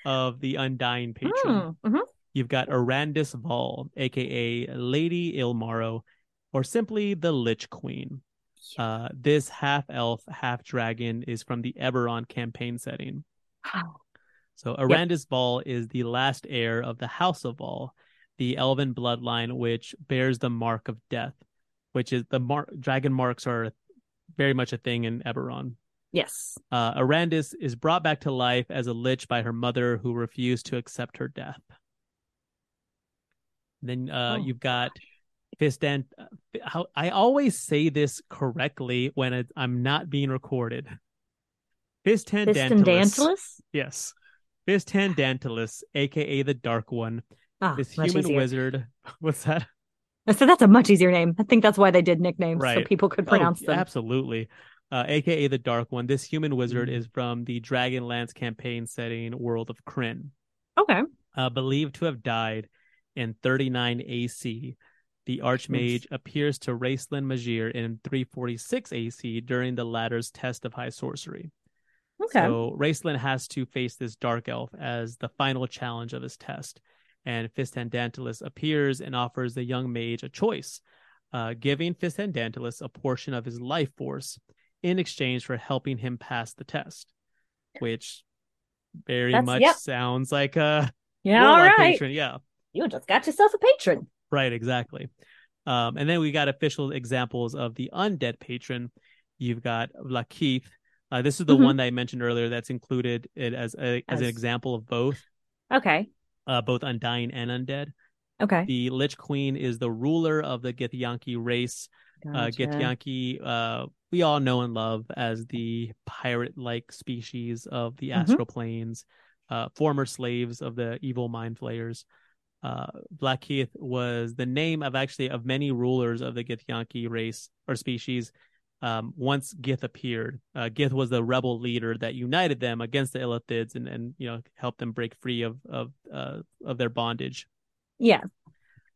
Speaker 5: of the undying patron.
Speaker 6: Mm, mhm.
Speaker 5: You've got Erandis Vol, aka Lady Illmarrow, or simply the Lich Queen. Uh, this half elf, half dragon is from the Eberron campaign setting. So Erandis Vol is the last heir of the House of Vol, the elven bloodline which bears the mark of death, which is the mark dragon marks are very much a thing in Eberron.
Speaker 6: Yes.
Speaker 5: Uh, Erandis is brought back to life as a lich by her mother who refused to accept her death. Then uh,
Speaker 6: Oh,
Speaker 5: you've got Fistan. How I always say this correctly when it, I'm not being recorded. Fistandantilus.
Speaker 6: Fistandantilus?
Speaker 5: Yes. Fistandantilus, aka the Dark One,
Speaker 6: Ah,
Speaker 5: this human
Speaker 6: easier.
Speaker 5: wizard. What's that?
Speaker 3: So that's a much easier name. I think that's why they did nicknames so people could
Speaker 5: Oh,
Speaker 3: pronounce them.
Speaker 5: Absolutely. Uh, AKA the Dark One. This human wizard
Speaker 3: Mhm.
Speaker 5: is from the Dragonlance campaign setting world of Krynn.
Speaker 3: Okay.
Speaker 5: uh, believed to have died in 39 AC. The Archmage appears to Raistlin Majere in 346 AC during the latter's test of high sorcery.
Speaker 3: Okay.
Speaker 5: So Raistlin has to face this dark elf as the final challenge of his test. And Fistandantilus appears and offers the young mage a choice, uh, giving Fistandantilus a portion of his life force in exchange for helping him pass the test, which very
Speaker 3: That's-
Speaker 5: much
Speaker 3: yep.
Speaker 5: sounds like a
Speaker 3: yeah, all right.
Speaker 5: patron. Yeah,
Speaker 3: You just got yourself a patron.
Speaker 5: right, exactly. Um, and then we got official examples of the undead patron. You've got Vlaakith. Uh, this is the
Speaker 3: Mhm.
Speaker 5: one that I mentioned earlier. That's included it as a, as an example of both,
Speaker 3: Okay.
Speaker 5: uh, both undying and undead.
Speaker 3: Okay.
Speaker 5: The Lich Queen is the ruler of the Githyanki race. Uh, Githyanki, uh, we all know and love as the pirate-like species of the
Speaker 3: Mhm.
Speaker 5: astral planes, uh, former slaves of the evil mind flayers. Uh, Vlaakith was the name of actually of many rulers of the Githyanki race or species. Um, once Gith appeared, uh, Gith was the rebel leader that united them against the Illithids and, and you know helped them break free of of uh, of their bondage.
Speaker 3: Yeah.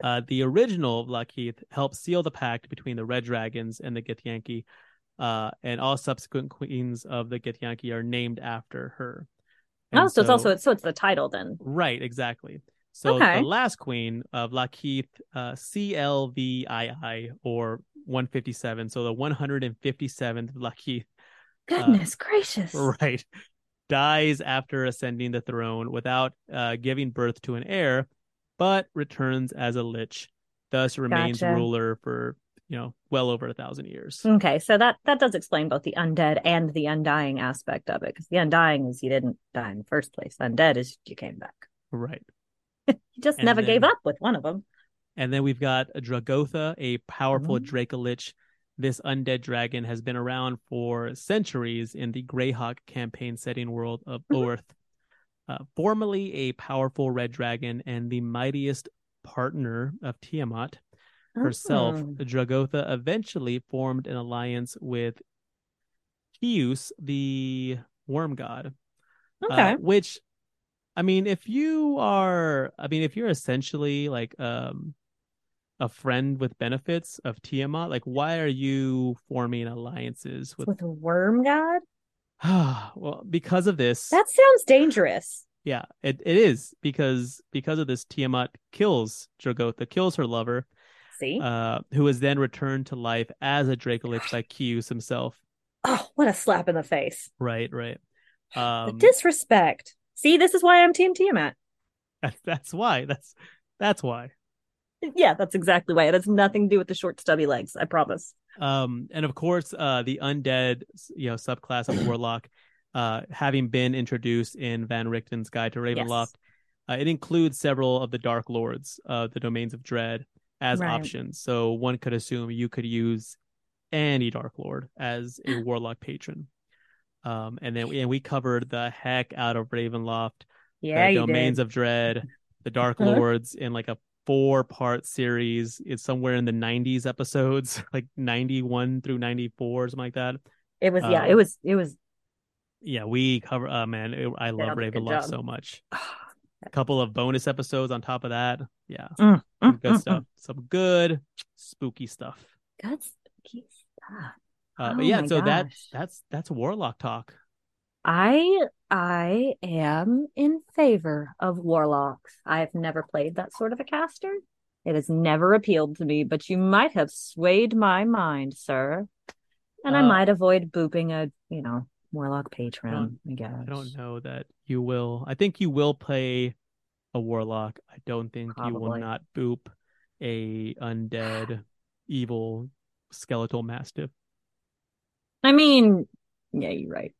Speaker 5: Uh, the original Vlaakith helped seal the pact between the Red Dragons and the Githyanki, uh, and all subsequent queens of the Githyanki are named after her.
Speaker 3: Oh,
Speaker 5: And
Speaker 3: so, it's also so it's the title then.
Speaker 5: right, exactly. So
Speaker 3: Okay.
Speaker 5: the last queen of Vlaakith, uh, CLVII or 157, so the 157th Vlaakith,
Speaker 3: Goodness gracious.
Speaker 5: right, dies after ascending the throne without uh, giving birth to an heir, but returns as a lich, thus remains
Speaker 3: Gotcha.
Speaker 5: ruler for you know well over a thousand years.
Speaker 3: Okay, so that that does explain both the undead and the undying aspect of it. Because the undying is you didn't die in the first place. Undead is you came back.
Speaker 5: Right.
Speaker 3: You just
Speaker 5: And
Speaker 3: never gave up with one of them.
Speaker 5: And then we've got a Dragotha, a powerful
Speaker 3: Mhm.
Speaker 5: Dracolich. This undead dragon has been around for centuries in the Greyhawk campaign setting world of
Speaker 3: Mhm.
Speaker 5: Oerth. Uh, formerly a powerful red dragon and the mightiest partner of Tiamat herself,
Speaker 3: Oh.
Speaker 5: Dragotha eventually formed an alliance with Kyuss, the worm god. uh,
Speaker 3: Okay.
Speaker 5: which, I mean, if you are, I mean, if you're essentially like um a friend with benefits of Tiamat, like why are you forming alliances with?
Speaker 3: with a worm god?
Speaker 5: well, because of this,
Speaker 3: That sounds dangerous.
Speaker 5: yeah, it, it is because because of this, Tiamat kills Dragotha, kills her lover,
Speaker 3: See?
Speaker 5: uh, who is then returned to life as a Dracolich by Kyuss himself.
Speaker 3: oh, what a slap in the face.
Speaker 5: Right, right.
Speaker 3: the
Speaker 5: Um,
Speaker 3: disrespect. See, this is why I'm Team Tiamat.
Speaker 5: that's why. That's that's why.
Speaker 3: Yeah, that's exactly why. It has nothing to do with the short, stubby legs. I promise.
Speaker 5: um and of course uh the undead you know subclass of warlock uh having been introduced in van richten's guide to ravenloft uh, it includes several of the dark lords uh the domains of dread as
Speaker 3: Right.
Speaker 5: options so one could assume you could use any dark lord as a warlock patron um and then we, and we covered the heck out of ravenloft
Speaker 3: Yeah,
Speaker 5: the domains
Speaker 3: did.
Speaker 5: of dread the dark
Speaker 3: Uh-huh.
Speaker 5: lords in like a four part series it's somewhere in the 90s episodes like 91 through 94 something like that
Speaker 3: It was, yeah,
Speaker 5: um,
Speaker 3: it was, it was.
Speaker 5: yeah we cover uh man it, i love
Speaker 3: did a good
Speaker 5: ravenloft so much a couple of bonus episodes on top of that yeah
Speaker 3: Mm,
Speaker 5: some
Speaker 3: mm,
Speaker 5: good
Speaker 3: mm,
Speaker 5: stuff some good spooky stuff
Speaker 3: mm. Good spooky stuff.
Speaker 5: Uh,
Speaker 3: Oh
Speaker 5: but yeah so that
Speaker 3: gosh.
Speaker 5: that's that's warlock talk
Speaker 3: I I am in favor of warlocks. I have never played that sort of a caster. It has never appealed to me, but you might have swayed my mind, sir. And I
Speaker 5: Uh,
Speaker 3: might avoid booping a, you know, warlock patron, I guess.
Speaker 5: i don't know that you will i think you will play a warlock i don't think you will not boop a undead evil skeletal mastiff
Speaker 3: I mean, yeah, you're right.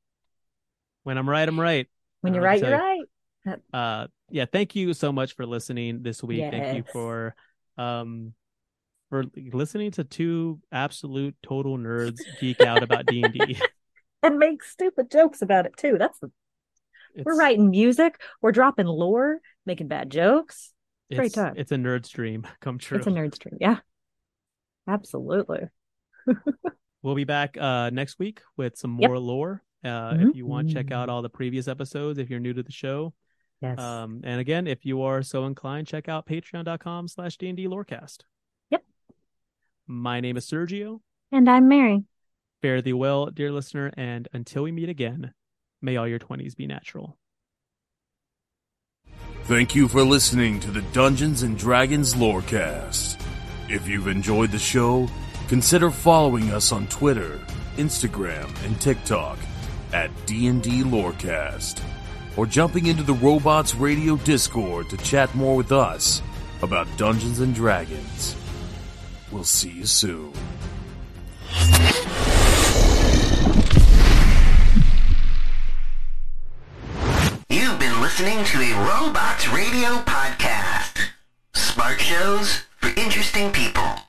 Speaker 5: when i'm right i'm right
Speaker 3: When you're right, you're
Speaker 5: to
Speaker 3: right.
Speaker 5: uh yeah thank you so much for listening this week thank you for um for listening to two absolute total nerds geek out about d&d
Speaker 3: And make stupid jokes about it too. That's the we're writing music, we're dropping lore, making bad jokes. great time.
Speaker 5: it's a nerd stream come true
Speaker 3: It's a nerd stream. Yeah.
Speaker 6: Absolutely.
Speaker 5: We'll be back uh, next week with some
Speaker 6: Yep.
Speaker 5: more lore. Uh,
Speaker 6: Mhm.
Speaker 5: If you want, to check out all the previous episodes if you're new to the show.
Speaker 6: Yes.
Speaker 5: Um, and again, if you are so inclined, check out patreon.com slash D&D Lorecast.
Speaker 6: Yep.
Speaker 5: My name is Sergio.
Speaker 3: And I'm Mary.
Speaker 5: Fare thee well, dear listener, and until we meet again, may all your 20s be natural.
Speaker 4: Thank you for listening to the Dungeons and Dragons Lorecast. If you've enjoyed the show, consider following us on Twitter, Instagram, and TikTok at D&D Lorecast, or jumping into the Robots Radio Discord to chat more with us about Dungeons and Dragons. We'll see you soon.
Speaker 7: You've been listening to a Robots Radio podcast. Smart shows for interesting people.